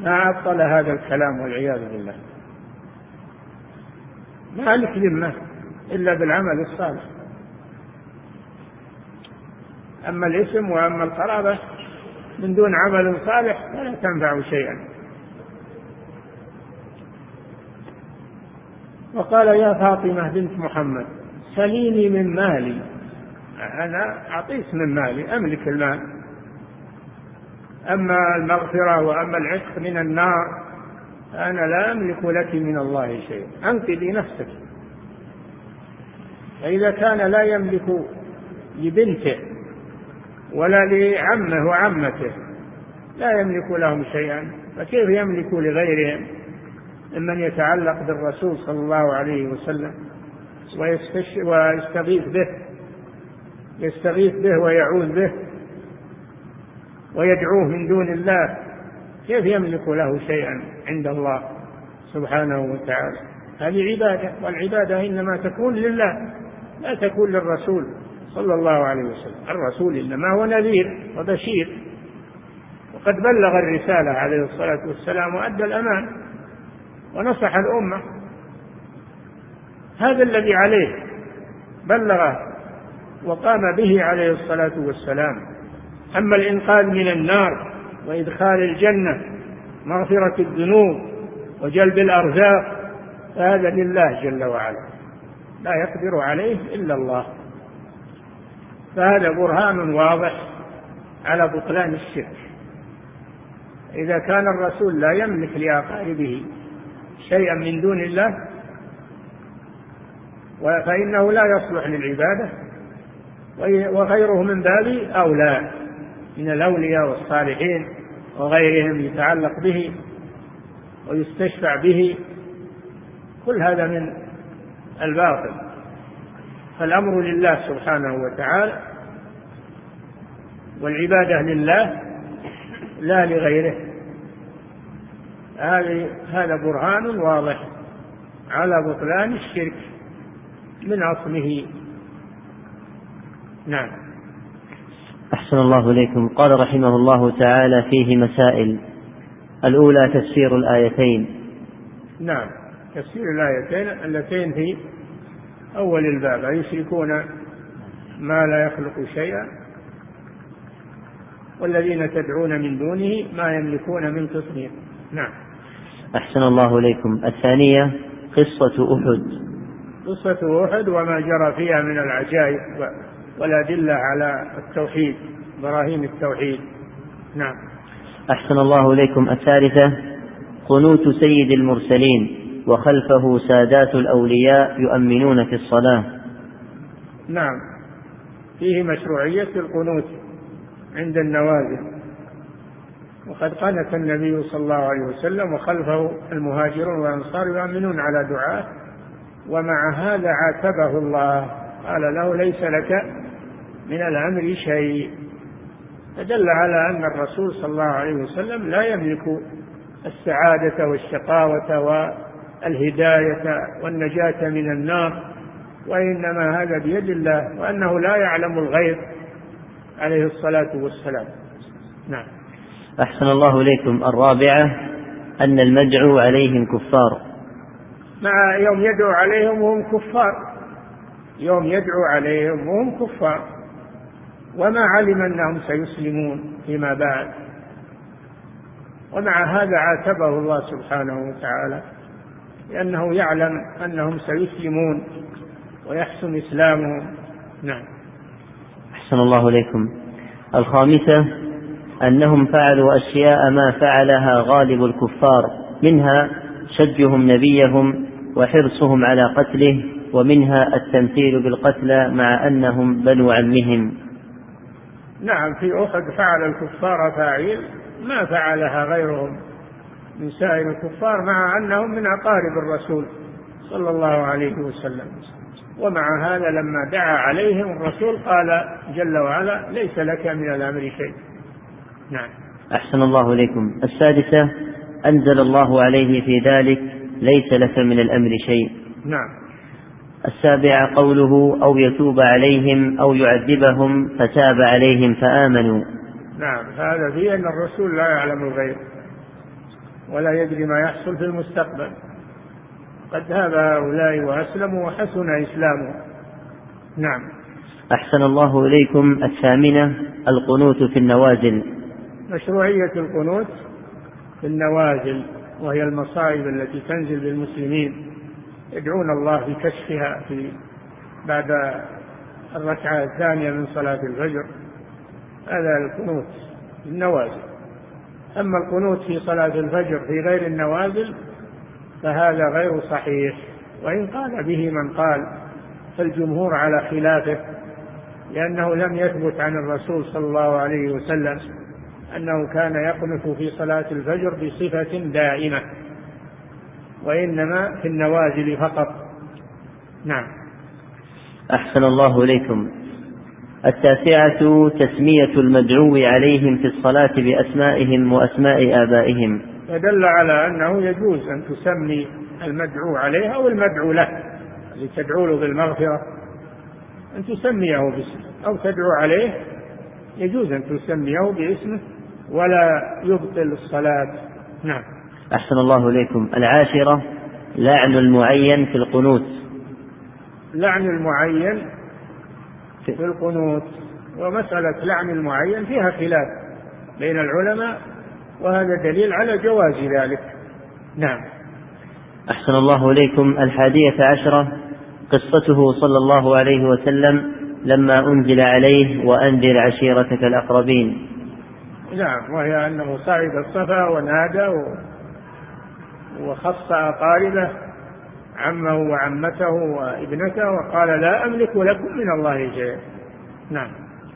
ما عطل هذا الكلام والعياذ بالله. ما لك ذمة إلا بالعمل الصالح. أما الاسم وأما القرابة من دون عمل صالح فلا تنفع شيئا. وقال يا فاطمة بنت محمد سليني من مالي. أنا أعطيك من مالي أملك المال. أما المغفرة وأما العتق من النار فأنا لا أملك لك من الله شيئا أنقذي نفسك. فإذا كان لا يملك لبنته ولا لعمه وعمته. لا يملك لهم شيئا. فكيف يملك لغيرهم ممن يتعلق بالرسول صلى الله عليه وسلم ويستغيث به يستغيث به ويعوذ به ويدعوه من دون الله كيف يملك له شيئا عند الله سبحانه وتعالى؟ هذه عبادة والعبادة إنما تكون لله لا تكون للرسول. صلى الله عليه وسلم. الرسول إنما هو نذير وبشير. وقد بلغ الرسالة عليه الصلاة والسلام وأدى الأمان ونصح الأمة. هذا الذي عليه بلغ وقام به عليه الصلاة والسلام. أما الإنقاذ من النار وإدخال الجنة مغفرة الذنوب وجلب الأرزاق فهذا لله جل وعلا. لا يقدر عليه إلا الله. فهذا برهان واضح على بطلان الشرك. إذا كان الرسول لا يملك لأقاربه شيئا من دون الله فإنه لا يصلح للعبادة وغيره من باب أولى من الأولياء والصالحين وغيرهم يتعلق به ويستشفع به. كل هذا من الباطل. فالأمر لله سبحانه وتعالى والعبادة لله لا لغيره. هذا برهان واضح على بطلان الشرك من أصله نعم. أحسن الله إليكم. قال رحمه الله تعالى فيه مسائل. الأولى تفسير الآيتين. نعم. تفسير الآيتين اللتين في أول الباب. أيشركون ما لا يخلق شيئا؟ والذين تدعون من دونه ما يملكون من قطمير نعم. أحسن الله إليكم. الثانية قصة أحد. قصة أحد وما جرى فيها من العجائب والأدلة على التوحيد براهين التوحيد. نعم. أحسن الله إليكم. الثالثة قنوت سيد المرسلين وخلفه سادات الأولياء يؤمنون في الصلاة. نعم. فيه مشروعية القنوت. عند النوازل وقد قنت النبي صلى الله عليه وسلم وخلفه المهاجرون والأنصار يؤمنون على دعاه ومع هذا عاتبه الله. قال له ليس لك من الأمر شيء. فدل على أن الرسول صلى الله عليه وسلم لا يملك السعادة والشقاوة الهداية والنجاة من النار وإنما هذا بيد الله وأنه لا يعلم الغيب. عليه الصلاة والسلام. نعم. أحسن الله إليكم. الرابعة أن المدعو عليهم كفار. مع يوم يدعو عليهم وهم كفار. يوم يدعو عليهم وهم كفار. وما علم أنهم سيسلمون فيما بعد. ومع هذا عاتبه الله سبحانه وتعالى لأنه يعلم أنهم سيسلمون ويحسن إسلامهم. نعم. أحسن الله إليكم. الخامسة أنهم فعلوا أشياء ما فعلها غالب الكفار منها شجهم نبيهم وحرصهم على قتله ومنها التمثيل بالقتلى مع أنهم بنو عمهم. نعم في أحد فعل الكفار فاعيل ما فعلها غيرهم من سائر الكفار مع أنهم من أقارب الرسول صلى الله عليه وسلم. ومع هذا لما دعا عليهم الرسول قال جل وعلا ليس لك من الأمر شيء. نعم. أحسن الله إليكم. السادسة أنزل الله عليه في ذلك ليس لك من الأمر شيء. نعم. السابعة قوله أو يتوب عليهم أو يعذبهم فتاب عليهم فآمنوا. نعم. هذا فيه أن الرسول لا يعلم الغيب ولا يدري ما يحصل في المستقبل. قد ذهب هؤلاء وأسلموا وحسن إسلامهم نعم. أحسن الله إليكم الثامنة القنوت في النوازل. مشروعية القنوت في النوازل وهي المصائب التي تنزل بالمسلمين. يدعون الله بكشفها في بعد الركعة الثانية من صلاة الفجر. هذا القنوت في النوازل. أما القنوت في صلاة الفجر في غير النوازل فهذا غير صحيح. وإن قال به من قال فالجمهور على خلافه لأنه لم يثبت عن الرسول صلى الله عليه وسلم أنه كان يقنت في صلاة الفجر بصفة دائمة وإنما في النوازل فقط. نعم. أحسن الله إليكم. التاسعة تسمية المدعو عليهم في الصلاة بأسمائهم وأسماء آبائهم. فدل على أنه يجوز أن تسمي المدعو عليه أو المدعو له. الذي تدعو له بالمغفرة أن تسميه باسمه. أو تدعو عليه يجوز أن تسميه باسمه ولا يبطل الصلاة. نعم. أحسن الله إليكم. العاشرة لعن المعين في القنوت. لعن المعين في القنوت. ومسألة لعن المعين فيها خلاف بين العلماء وهذا دليل على جواز ذلك. نعم. أحسن الله إليكم. الحادية عشرة. قصته صلى الله عليه وسلم لما أنزل عليه وأنذر عشيرتك الأقربين. نعم وهي أنه صعد الصفا ونادى وخص أقاربه عمه وعمته وابنته وقال لا أملك لكم من الله شيئا. نعم.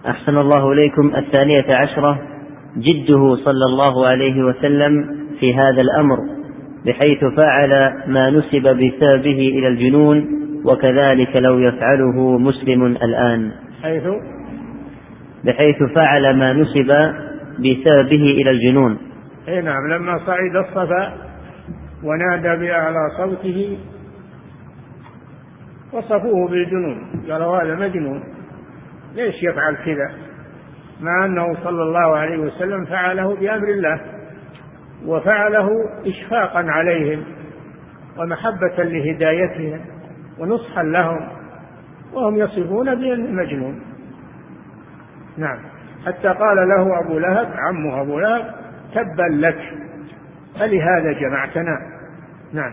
أحسن الله إليكم. الثانية عشرة. جده صلى الله عليه وسلم في هذا الأمر بحيث فعل ما نسب بسببه إلى الجنون وكذلك لو يفعله مسلم الآن. حيث؟ بحيث فعل ما نسب بسببه إلى الجنون. أي نعم لما صعد الصفا ونادى بأعلى صوته وصفوه بالجنون قالوا هذا مجنون ليش يفعل كذا؟ مع أنه صلى الله عليه وسلم فعله بأمر الله وفعله إشفاقا عليهم ومحبة لهدايتهم ونصحا لهم وهم يصفون بأنه مجنون. نعم. حتى قال له أبو لهب عمه أبو لهب تبا لك فلهذا جمعتنا؟ نعم.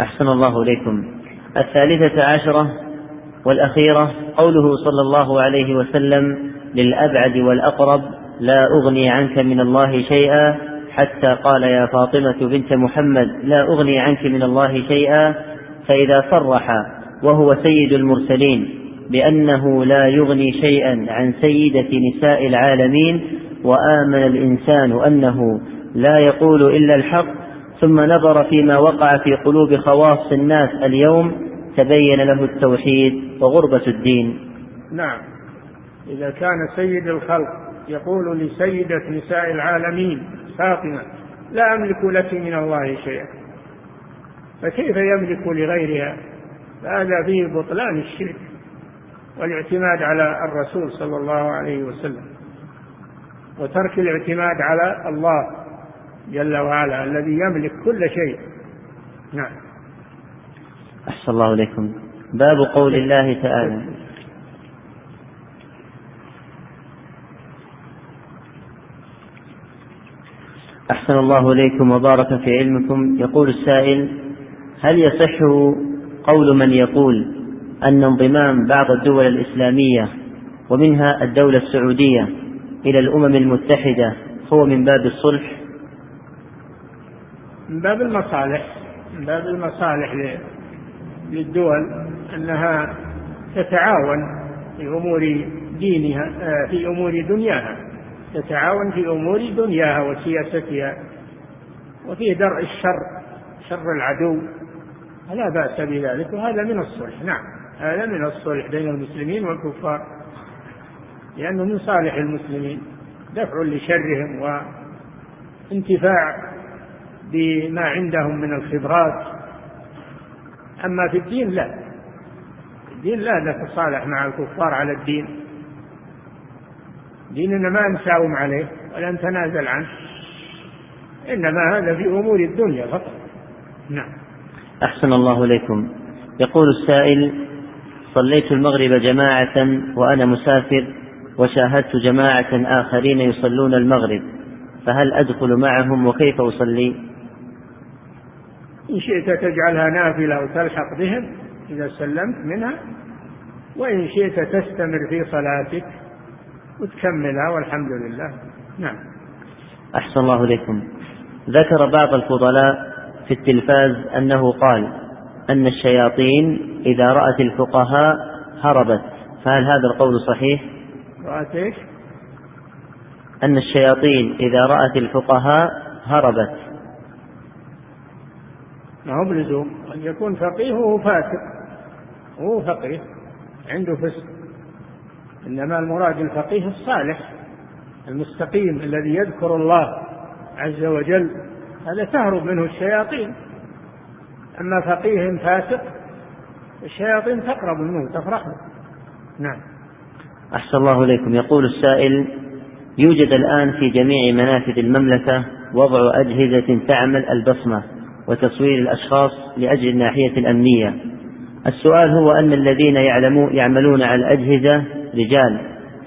أحسن الله إليكم. الثالثة عشرة والأخيرة قوله صلى الله عليه وسلم للأبعد والأقرب لا أغني عنك من الله شيئا. حتى قال يا فاطمة بنت محمد لا أغني عنك من الله شيئا. فإذا صرح وهو سيد المرسلين بأنه لا يغني شيئا عن سيدة نساء العالمين وآمن الإنسان أنه لا يقول إلا الحق. ثم نظر فيما وقع في قلوب خواص الناس اليوم تبين له التوحيد وغربة الدين. نعم، إذا كان سيد الخلق يقول لسيدة نساء العالمين فاطمة لا أملك لك من الله شيئا. فكيف يملك لغيرها؟ فهذا فيه بطلان الشرك والاعتماد على الرسول صلى الله عليه وسلم وترك الاعتماد على الله جل وعلا الذي يملك كل شيء. نعم. أحسن الله إليكم. باب قول الله تعالى. أحسن الله إليكم وبارك في علمكم. يقول السائل هل يصح قول من يقول أن انضمام بعض الدول الإسلامية ومنها الدولة السعودية إلى الأمم المتحدة هو من باب الصلح؟ من باب المصالح من باب المصالح للدول أنها تتعاون في أمور دينها آه، في أمور دنياها. تتعاون في أمور دنياها وسياستها وفيه درء الشر شر العدو. لا بأس بذلك وهذا من الصلح. نعم هذا من الصلح بين المسلمين والكفار لأنه من صالح المسلمين دفع لشرهم وانتفاع بما عندهم من الخبرات. أما في الدين لا الدين لا نتصالح مع الكفار على الدين. ديننا ما نساوم عليه ولا نتنازل عنه. إنما هذا في أمور الدنيا فقط. نعم. أحسن الله إليكم. يقول السائل صليت المغرب جماعة وأنا مسافر وشاهدت جماعة آخرين يصلون المغرب فهل أدخل معهم وكيف أصلي؟ إن شئت تجعلها نافلة وتلحق بهم إذا سلمت منها وإن شئت تستمر في صلاتك وتكملها والحمد لله. نعم. أحسن الله إليكم. ذكر بعض الفضلاء في التلفاز أنه قال أن الشياطين إذا رأت الفقهاء هربت. فهل هذا القول صحيح؟ رأت إيش؟ أن الشياطين إذا رأت الفقهاء هربت. ما هو بلزوم. أن يكون فقيه وهو فاسق. هو فقيه. عنده فسق. إنما المراد الفقيه الصالح المستقيم الذي يذكر الله عز وجل هذا تهرب منه الشياطين. أما فقيه فاسق الشياطين تقرب منه تفرح نعم. أحسن الله إليكم. يقول السائل يوجد الآن في جميع منافذ المملكة وضع أجهزة تعمل البصمة وتصوير الأشخاص لأجل الناحية الأمنية. السؤال هو أن الذين يعلمون يعملون على الأجهزة رجال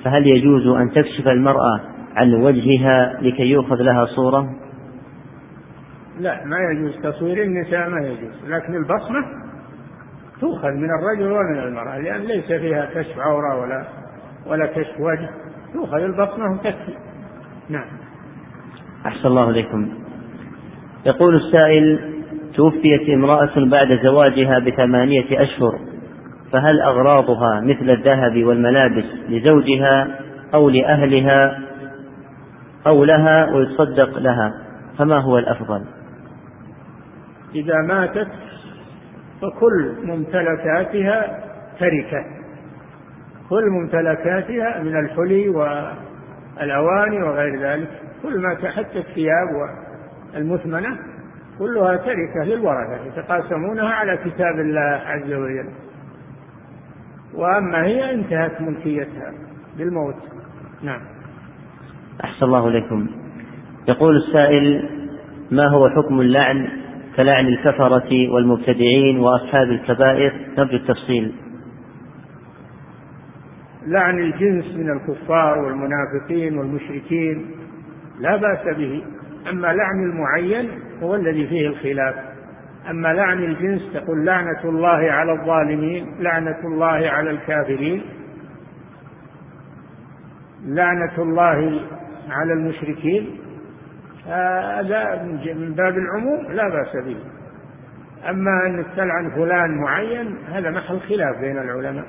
فهل يجوز أن تكشف المرأة عن وجهها لكي يؤخذ لها صورة؟ لا ما يجوز تصوير النساء ما يجوز لكن البصمة تؤخذ من الرجل ومن المرأة لأن ليس فيها كشف عورة ولا ولا كشف وجه تؤخذ البصمة وتكفي نعم. أحسن الله إليكم. يقول السائل توفيت امرأة بعد زواجها بثمانية أشهر. فهل أغراضها مثل الذهب والملابس لزوجها أو لأهلها أو لها ويتصدق لها؟ فما هو الأفضل؟ إذا ماتت فكل ممتلكاتها تركة. كل ممتلكاتها من الحلي والأواني وغير ذلك. كل ما تحت الثياب المثمنة كلها تركة للورثة يتقاسمونها على كتاب الله عز وجل. وأما هي انتهت ملكيتها بالموت نعم. أحسن الله إليكم. يقول السائل ما هو حكم اللعن كلعن الكفرة والمبتدعين وأصحاب الكبائر؟ نرجو التفصيل. لعن الجنس من الكفار والمنافقين والمشركين لا بأس به أما لعن المعين هو الذي فيه الخلاف. أما لعن الجنس تقول لعنة الله على الظالمين لعنة الله على الكافرين. لعنة الله على المشركين. هذا من باب العموم لا بأس به. أما أن تلعن فلان معين هذا محل خلاف بين العلماء.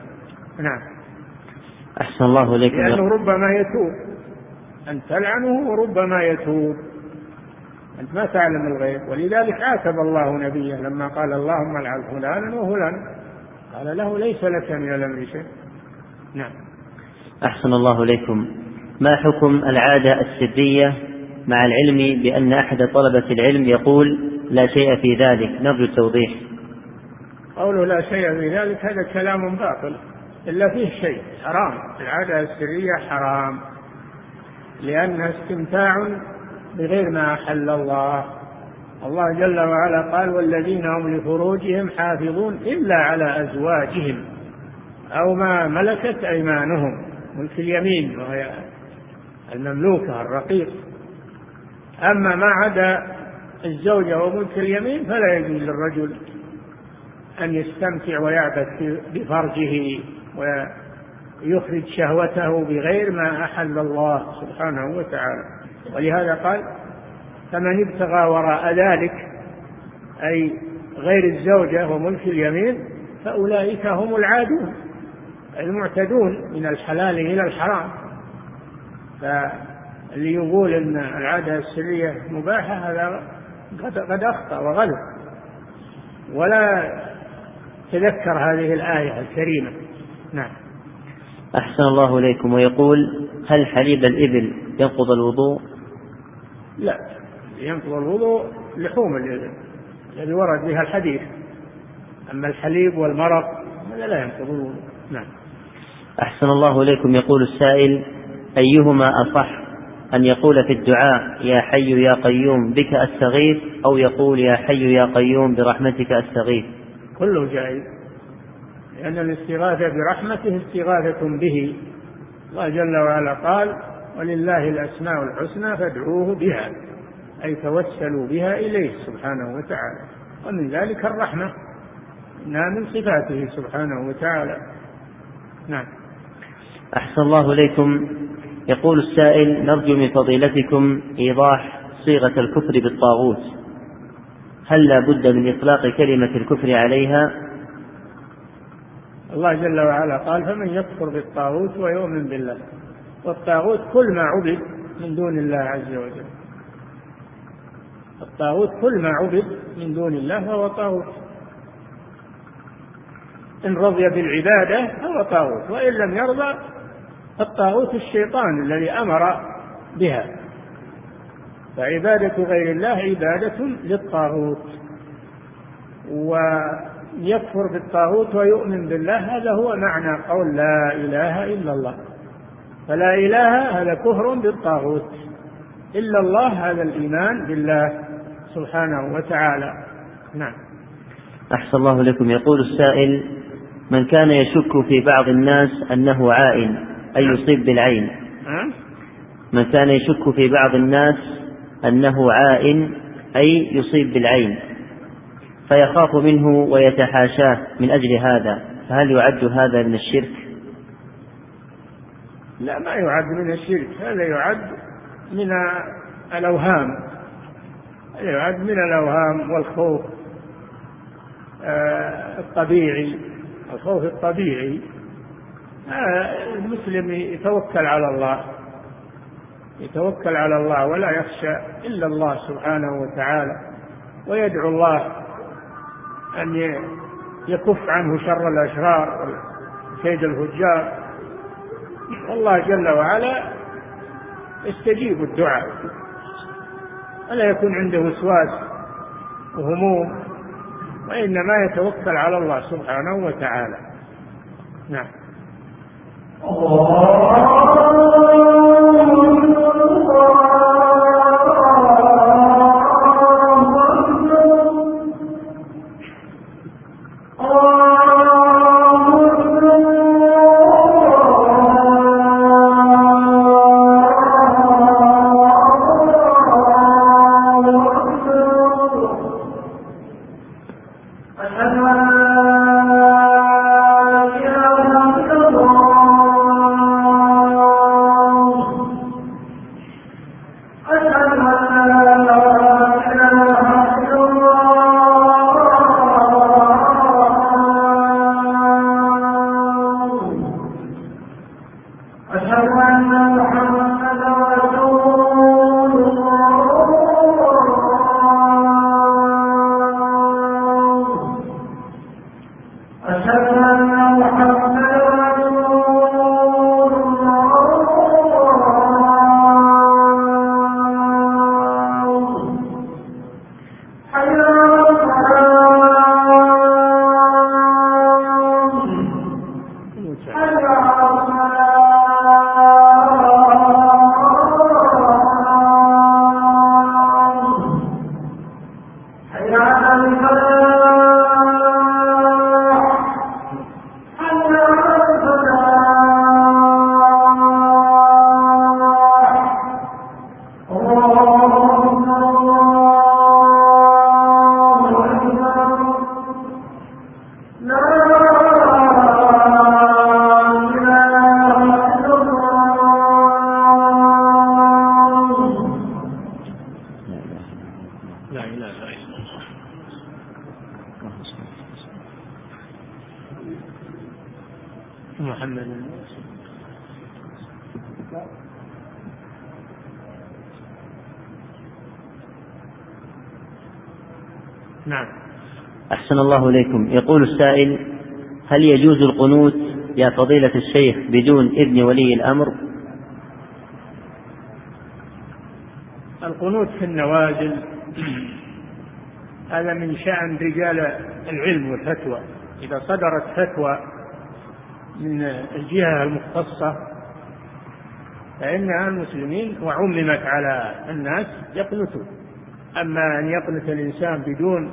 نعم. أحسن الله إليكم لأنه ربما يتوب. أن تلعنه وربما يتوب. أنت ما تعلم الغيب. ولذلك عاتب الله نبيه لما قال اللهم العن فلانا وفلانا. قال له ليس لك من الأمر شيء. نعم. أحسن الله إليكم. ما حكم العادة السرية مع العلم بأن أحد طلبة العلم يقول لا شيء في ذلك؟ نرجو التوضيح. قوله لا شيء في ذلك هذا كلام باطل. إلا فيه شيء. حرام. العادة السرية حرام. لأنها استمتاع بغير ما أحل الله. الله جل وعلا قال والذين هم لفروجهم حافظون إلا على أزواجهم أو ما ملكت أيمانهم. ملك اليمين وهي المملوكة الرقيق. أما ما عدا الزوجة وملك اليمين فلا يجوز للرجل أن يستمتع ويعبث بفرجه ويخرج شهوته بغير ما أحل الله سبحانه وتعالى. ولهذا قال فمن ابتغى وراء ذلك أي غير الزوجة وملك اليمين فأولئك هم العادون المعتدون من الحلال إلى الحرام. فاللي يقول أن العادة السرية مباحة هذا قد, أخطأ وغلط. ولا تذكر هذه الآية الكريمة. نعم. أحسن الله إليكم ويقول هل حليب الإبل ينقض الوضوء؟ لا ينقض الوضوء لحوم الذي ورد بها الحديث. أما الحليب والمرق هذا لا ينقض الوضوء. نعم. أحسن الله إليكم يقول السائل أيهما أصح أن يقول في الدعاء يا حي يا قيوم بك أستغيث أو يقول يا حي يا قيوم برحمتك أستغيث كله جائز. لأن الاستغاثة برحمته استغاثة به. الله جل وعلا قال ولله الأسماء الحسنى فادعوه بها أي توسلوا بها إليه سبحانه وتعالى. ومن ذلك الرحمة إنها من صفاته سبحانه وتعالى. نعم. أحسن الله إليكم. يقول السائل نرجو من فضيلتكم إيضاح صيغة الكفر بالطاغوت. هل لا بد من إطلاق كلمة الكفر عليها؟ الله جل وعلا قال فمن يكفر بالطاغوت ويؤمن بالله. والطاغوت كل ما عبد من دون الله عز وجل. الطاغوت كل ما عبد من دون الله فهو طاغوت. إن رضي بالعبادة فهو طاغوت وإن لم يرضى الطاغوت الشيطان الذي أمر بها. فعبادة غير الله عبادة للطاغوت. ويكفر بالطاغوت ويؤمن بالله هذا هو معنى قول لا إله إلا الله. فلا إله هذا كفر بالطاغوت. إلا الله هذا الإيمان بالله سبحانه وتعالى. نعم. أحسن الله لكم. يقول السائل من كان يشك في بعض الناس أنه عائن أي يصيب بالعين؟ من كان يشك في بعض الناس أنه عائن أي يصيب بالعين؟ فيخاف منه ويتحاشاه من أجل هذا. فهل يعد هذا من الشرك؟ لا ما يعد من الشرك هذا يعد من الأوهام هذا يعد من الأوهام والخوف آه، الطبيعي الخوف الطبيعي. المسلم يتوكل على الله يتوكل على الله ولا يخشى إلا الله سبحانه وتعالى ويدعو الله أن يكف عنه شر الأشرار وكيد الفجار. والله جل وعلا يستجيب الدعاء. ولا يكون عنده وسواس وهموم وإنما يتوكل على الله سبحانه وتعالى. نعم. نعم يقول السائل هل يجوز القنوت يا فضيلة الشيخ بدون إذن ولي الأمر؟ القنوت في النوازل هذا من شأن رجال العلم والفتوى. إذا صدرت فتوى من الجهة المختصة فإنها المسلمين وعممت على الناس يقنتوا. أما أن يقنت الإنسان بدون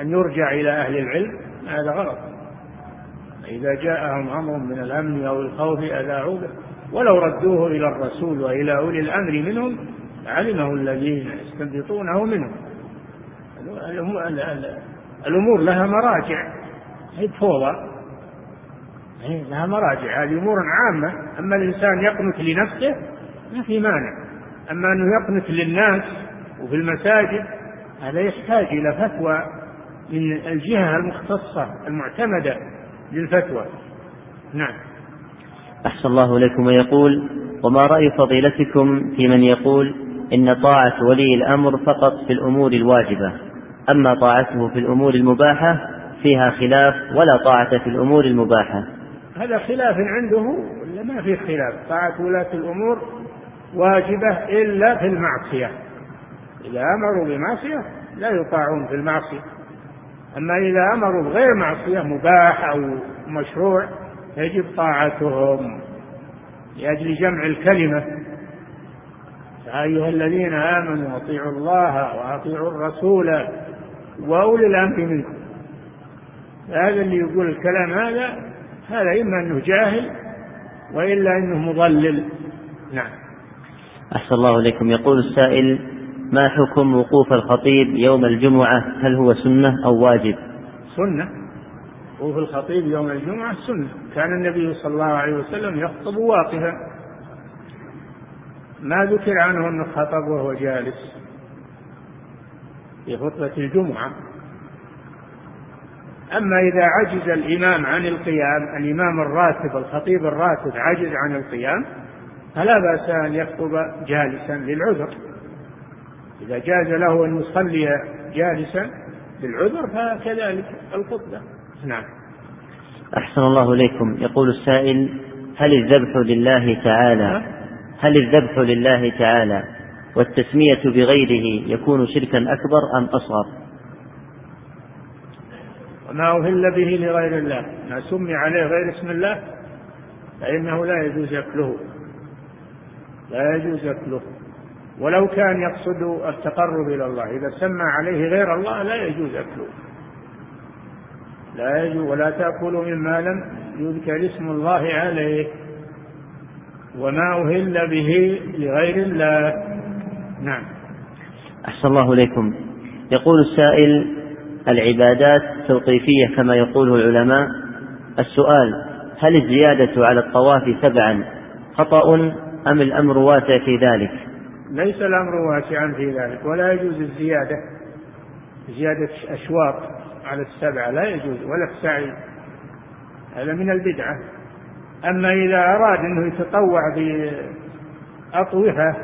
أن يرجع إلى أهل العلم هذا غلط. إذا جاءهم أمر من الأمن أو الخوف أذاعوا ولو ردوه إلى الرسول وإلى أولي الأمر منهم علمه الذين يستنبطونه منهم. الأمور لها مراجع. هي فوضى لها مراجع. هذه أمور عامة. أما الإنسان يقنت لنفسه ما في مانع. أما أنه يقنت للناس وفي المساجد هذا يحتاج إلى فتوى. من الجهة المختصة المعتمدة للفتوى. نعم. أحسن الله إليكم ويقول وما رأي فضيلتكم في من يقول إن طاعة ولي الأمر فقط في الأمور الواجبة أما طاعته في الأمور المباحة فيها خلاف ولا طاعة في الأمور المباحة. هذا خلاف عنده ولا ما في خلاف؟ طاعة ولاة الأمور واجبة إلا في المعصية. إذا أمروا بمعصية لا يطاعون في المعصية. أما إذا أمروا بغير معصية مباح أو مشروع يجب طاعتهم لأجل جمع الكلمة. يا أيها الذين آمنوا أطيعوا الله وأطيعوا الرسول وأولي الأمر منكم. هذا اللي يقول الكلام هذا هذا إما أنه جاهل وإلا أنه مضلل. نعم. أحسن الله إليكم. يقول السائل ما حكم وقوف الخطيب يوم الجمعة؟ هل هو سنة أو واجب؟ سنة. وقوف الخطيب يوم الجمعة سنة. كان النبي صلى الله عليه وسلم يخطب واقفا. ما ذكر عنه أنه خطب وهو جالس في خطبة الجمعة. أما إذا عجز الإمام عن القيام الإمام الراتب الخطيب الراتب عجز عن القيام فلا بأس أن يخطب جالسا للعذر. إذا جاز له أن يصلي جالسا للعذر فكذلك الخطبة. نعم. أحسن الله إليكم. يقول السائل هل الذبح لله تعالى؟ هل الذبح لله تعالى والتسمية بغيره يكون شركا أكبر أم أصغر؟ وما أهل به لغير الله. ما سمي عليه غير اسم الله فإنه لا يجوز أكله لا يجوز أكله ولو كان يقصد التقرب إلى الله. إذا سمى عليه غير الله لا يجوز أكله لا يجوز ولا تأكلوا مما لم يذكر اسم الله عليه. وما أهل به لغير الله. نعم. أحسن الله إليكم. يقول السائل العبادات توقيفية كما يقوله العلماء. السؤال هل الزيادة على الطواف سبعا خطأ أم الأمر واسع في ذلك؟ ليس الأمر واسعا في ذلك ولا يجوز الزيادة زيادة أشواط على السبعة لا يجوز ولا السعي. هذا من البدعة. أما إذا أراد أنه يتطوع بأطوفة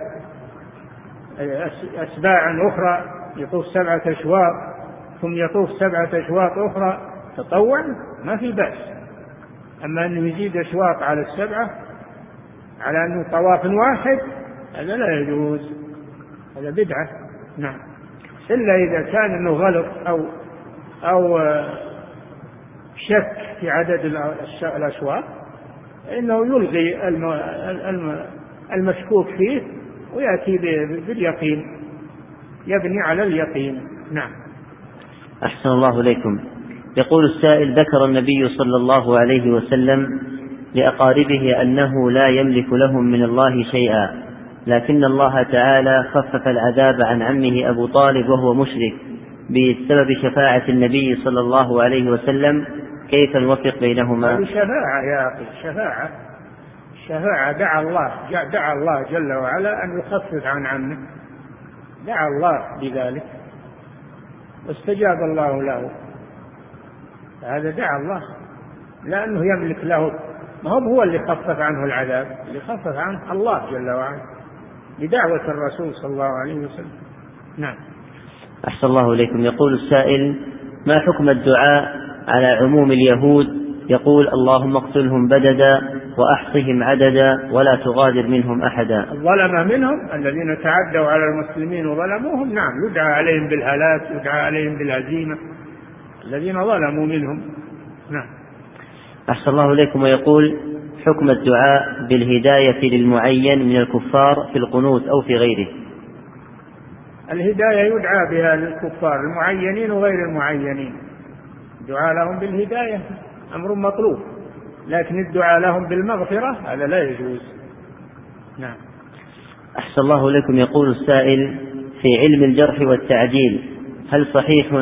أسباعا أخرى يطوف سبعة أشواط ثم يطوف سبعة أشواط أخرى تطوع ما في بأس. أما أنه يزيد أشواط على السبعة على أنه طواف واحد هذا لا يجوز. هذا بدعة. نعم. إلا إذا كان أنه غلط أو أو شك في عدد الأشواط فإنه يلغي المشكوك فيه ويأتي باليقين. يبني على اليقين. نعم. أحسن الله إليكم. يقول السائل ذكر النبي صلى الله عليه وسلم لأقاربه أنه لا يملك لهم من الله شيئا. لكن الله تعالى خفف العذاب عن عمه أبو طالب وهو مشرك بسبب شفاعة النبي صلى الله عليه وسلم. كيف نوفق بينهما؟ شفاعة يا أخي شفاعة. شفاعة. دعا الله دعا الله جل وعلا أن يخفف عن عمه. دعا الله بذلك. واستجاب الله له. هذا دعا الله. لأنه يملك له. ما هو هو اللي خفف عنه العذاب؟ اللي خفف عنه الله جل وعلا. بدعوة الرسول صلى الله عليه وسلم. نعم. أحسن الله إليكم. يقول السائل ما حكم الدعاء على عموم اليهود؟ يقول اللهم اقتلهم بددا وأحصهم عددا ولا تغادر منهم أحدا. الظلم منهم الذين تعدوا على المسلمين وظلموهم نعم يدعى عليهم بالهلاك يدعى عليهم بالهزيمة. الذين ظلموا منهم نعم. أحسن الله إليكم. ويقول حكم الدعاء بالهداية للمعين من الكفار في القنوت أو في غيره. الهداية يدعى بها للكفار المعينين وغير المعينين. الدعاء لهم بالهداية أمر مطلوب. لكن الدعاء لهم بالمغفرة هذا لا يجوز. نعم. أحسن الله إليكم يقول السائل في علم الجرح والتعديل هل صحيح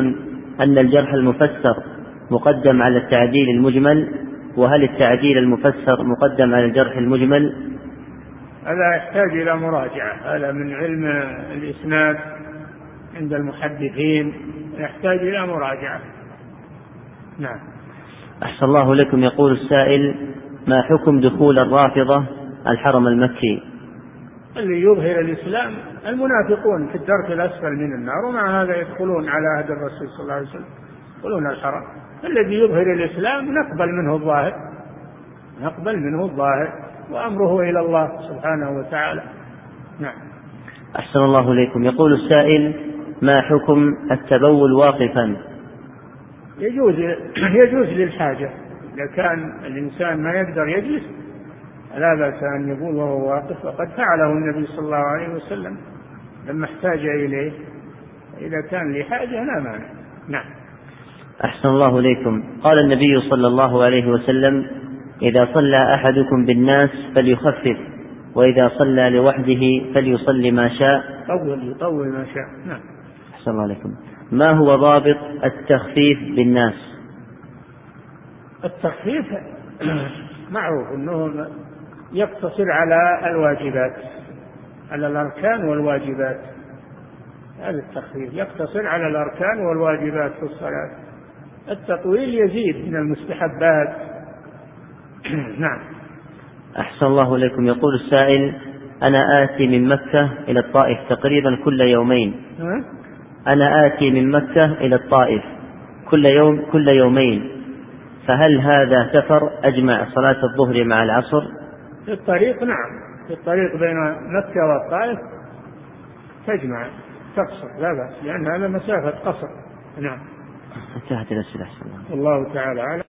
أن الجرح المفسر مقدم على التعديل المجمل؟ وهل التعديل المفسر مقدم على الجرح المجمل؟ هذا يحتاج إلى مراجعة. هذا من علم الإسناد عند المحدثين. يحتاج إلى مراجعة. نعم. أحسن الله لكم. يقول السائل ما حكم دخول الرافضة الحرم المكي؟ اللي يظهر الإسلام المنافقون في الدرك الأسفل من النار ومع هذا يدخلون على عهد الرسول صلى الله عليه وسلم. يدخلون الحرم. الذي يظهر الإسلام نقبل منه الظاهر. نقبل منه الظاهر وأمره إلى الله سبحانه وتعالى. نعم. أحسن الله إليكم. يقول السائل ما حكم التبول واقفا؟ يجوز يجوز للحاجة. إذا كان الإنسان ما يقدر يجلس لا بأس أن يقول وهو واقف وقد فعله النبي صلى الله عليه وسلم. لما احتاج إليه إذا كان لحاجة لا مانع. نعم. أحسن الله إليكم. قال النبي صلى الله عليه وسلم إذا صلى أحدكم بالناس فليخفف وإذا صلى لوحده فليصلي ما شاء. طول يطول ما شاء. نعم. أحسن الله عليكم ما هو ضابط التخفيف بالناس؟ التخفيف معروف أنه يقتصر على الواجبات على الأركان والواجبات. هذا التخفيف يقتصر على الأركان والواجبات في الصلاة. التطويل يزيد من المستحبات. نعم. أحسن الله إليكم. يقول السائل أنا آتي من مكة إلى الطائف تقريبا كل يومين. أنا آتي من مكة إلى الطائف كل يوم كل يومين. فهل هذا سفر؟ أجمع صلاة الظهر مع العصر؟ في الطريق نعم. في الطريق بين مكة والطائف تجمع تقصر. لا بأس لأن هذا مسافة قصر. نعم. انتهت الأسئلة الله تعالى أعلم.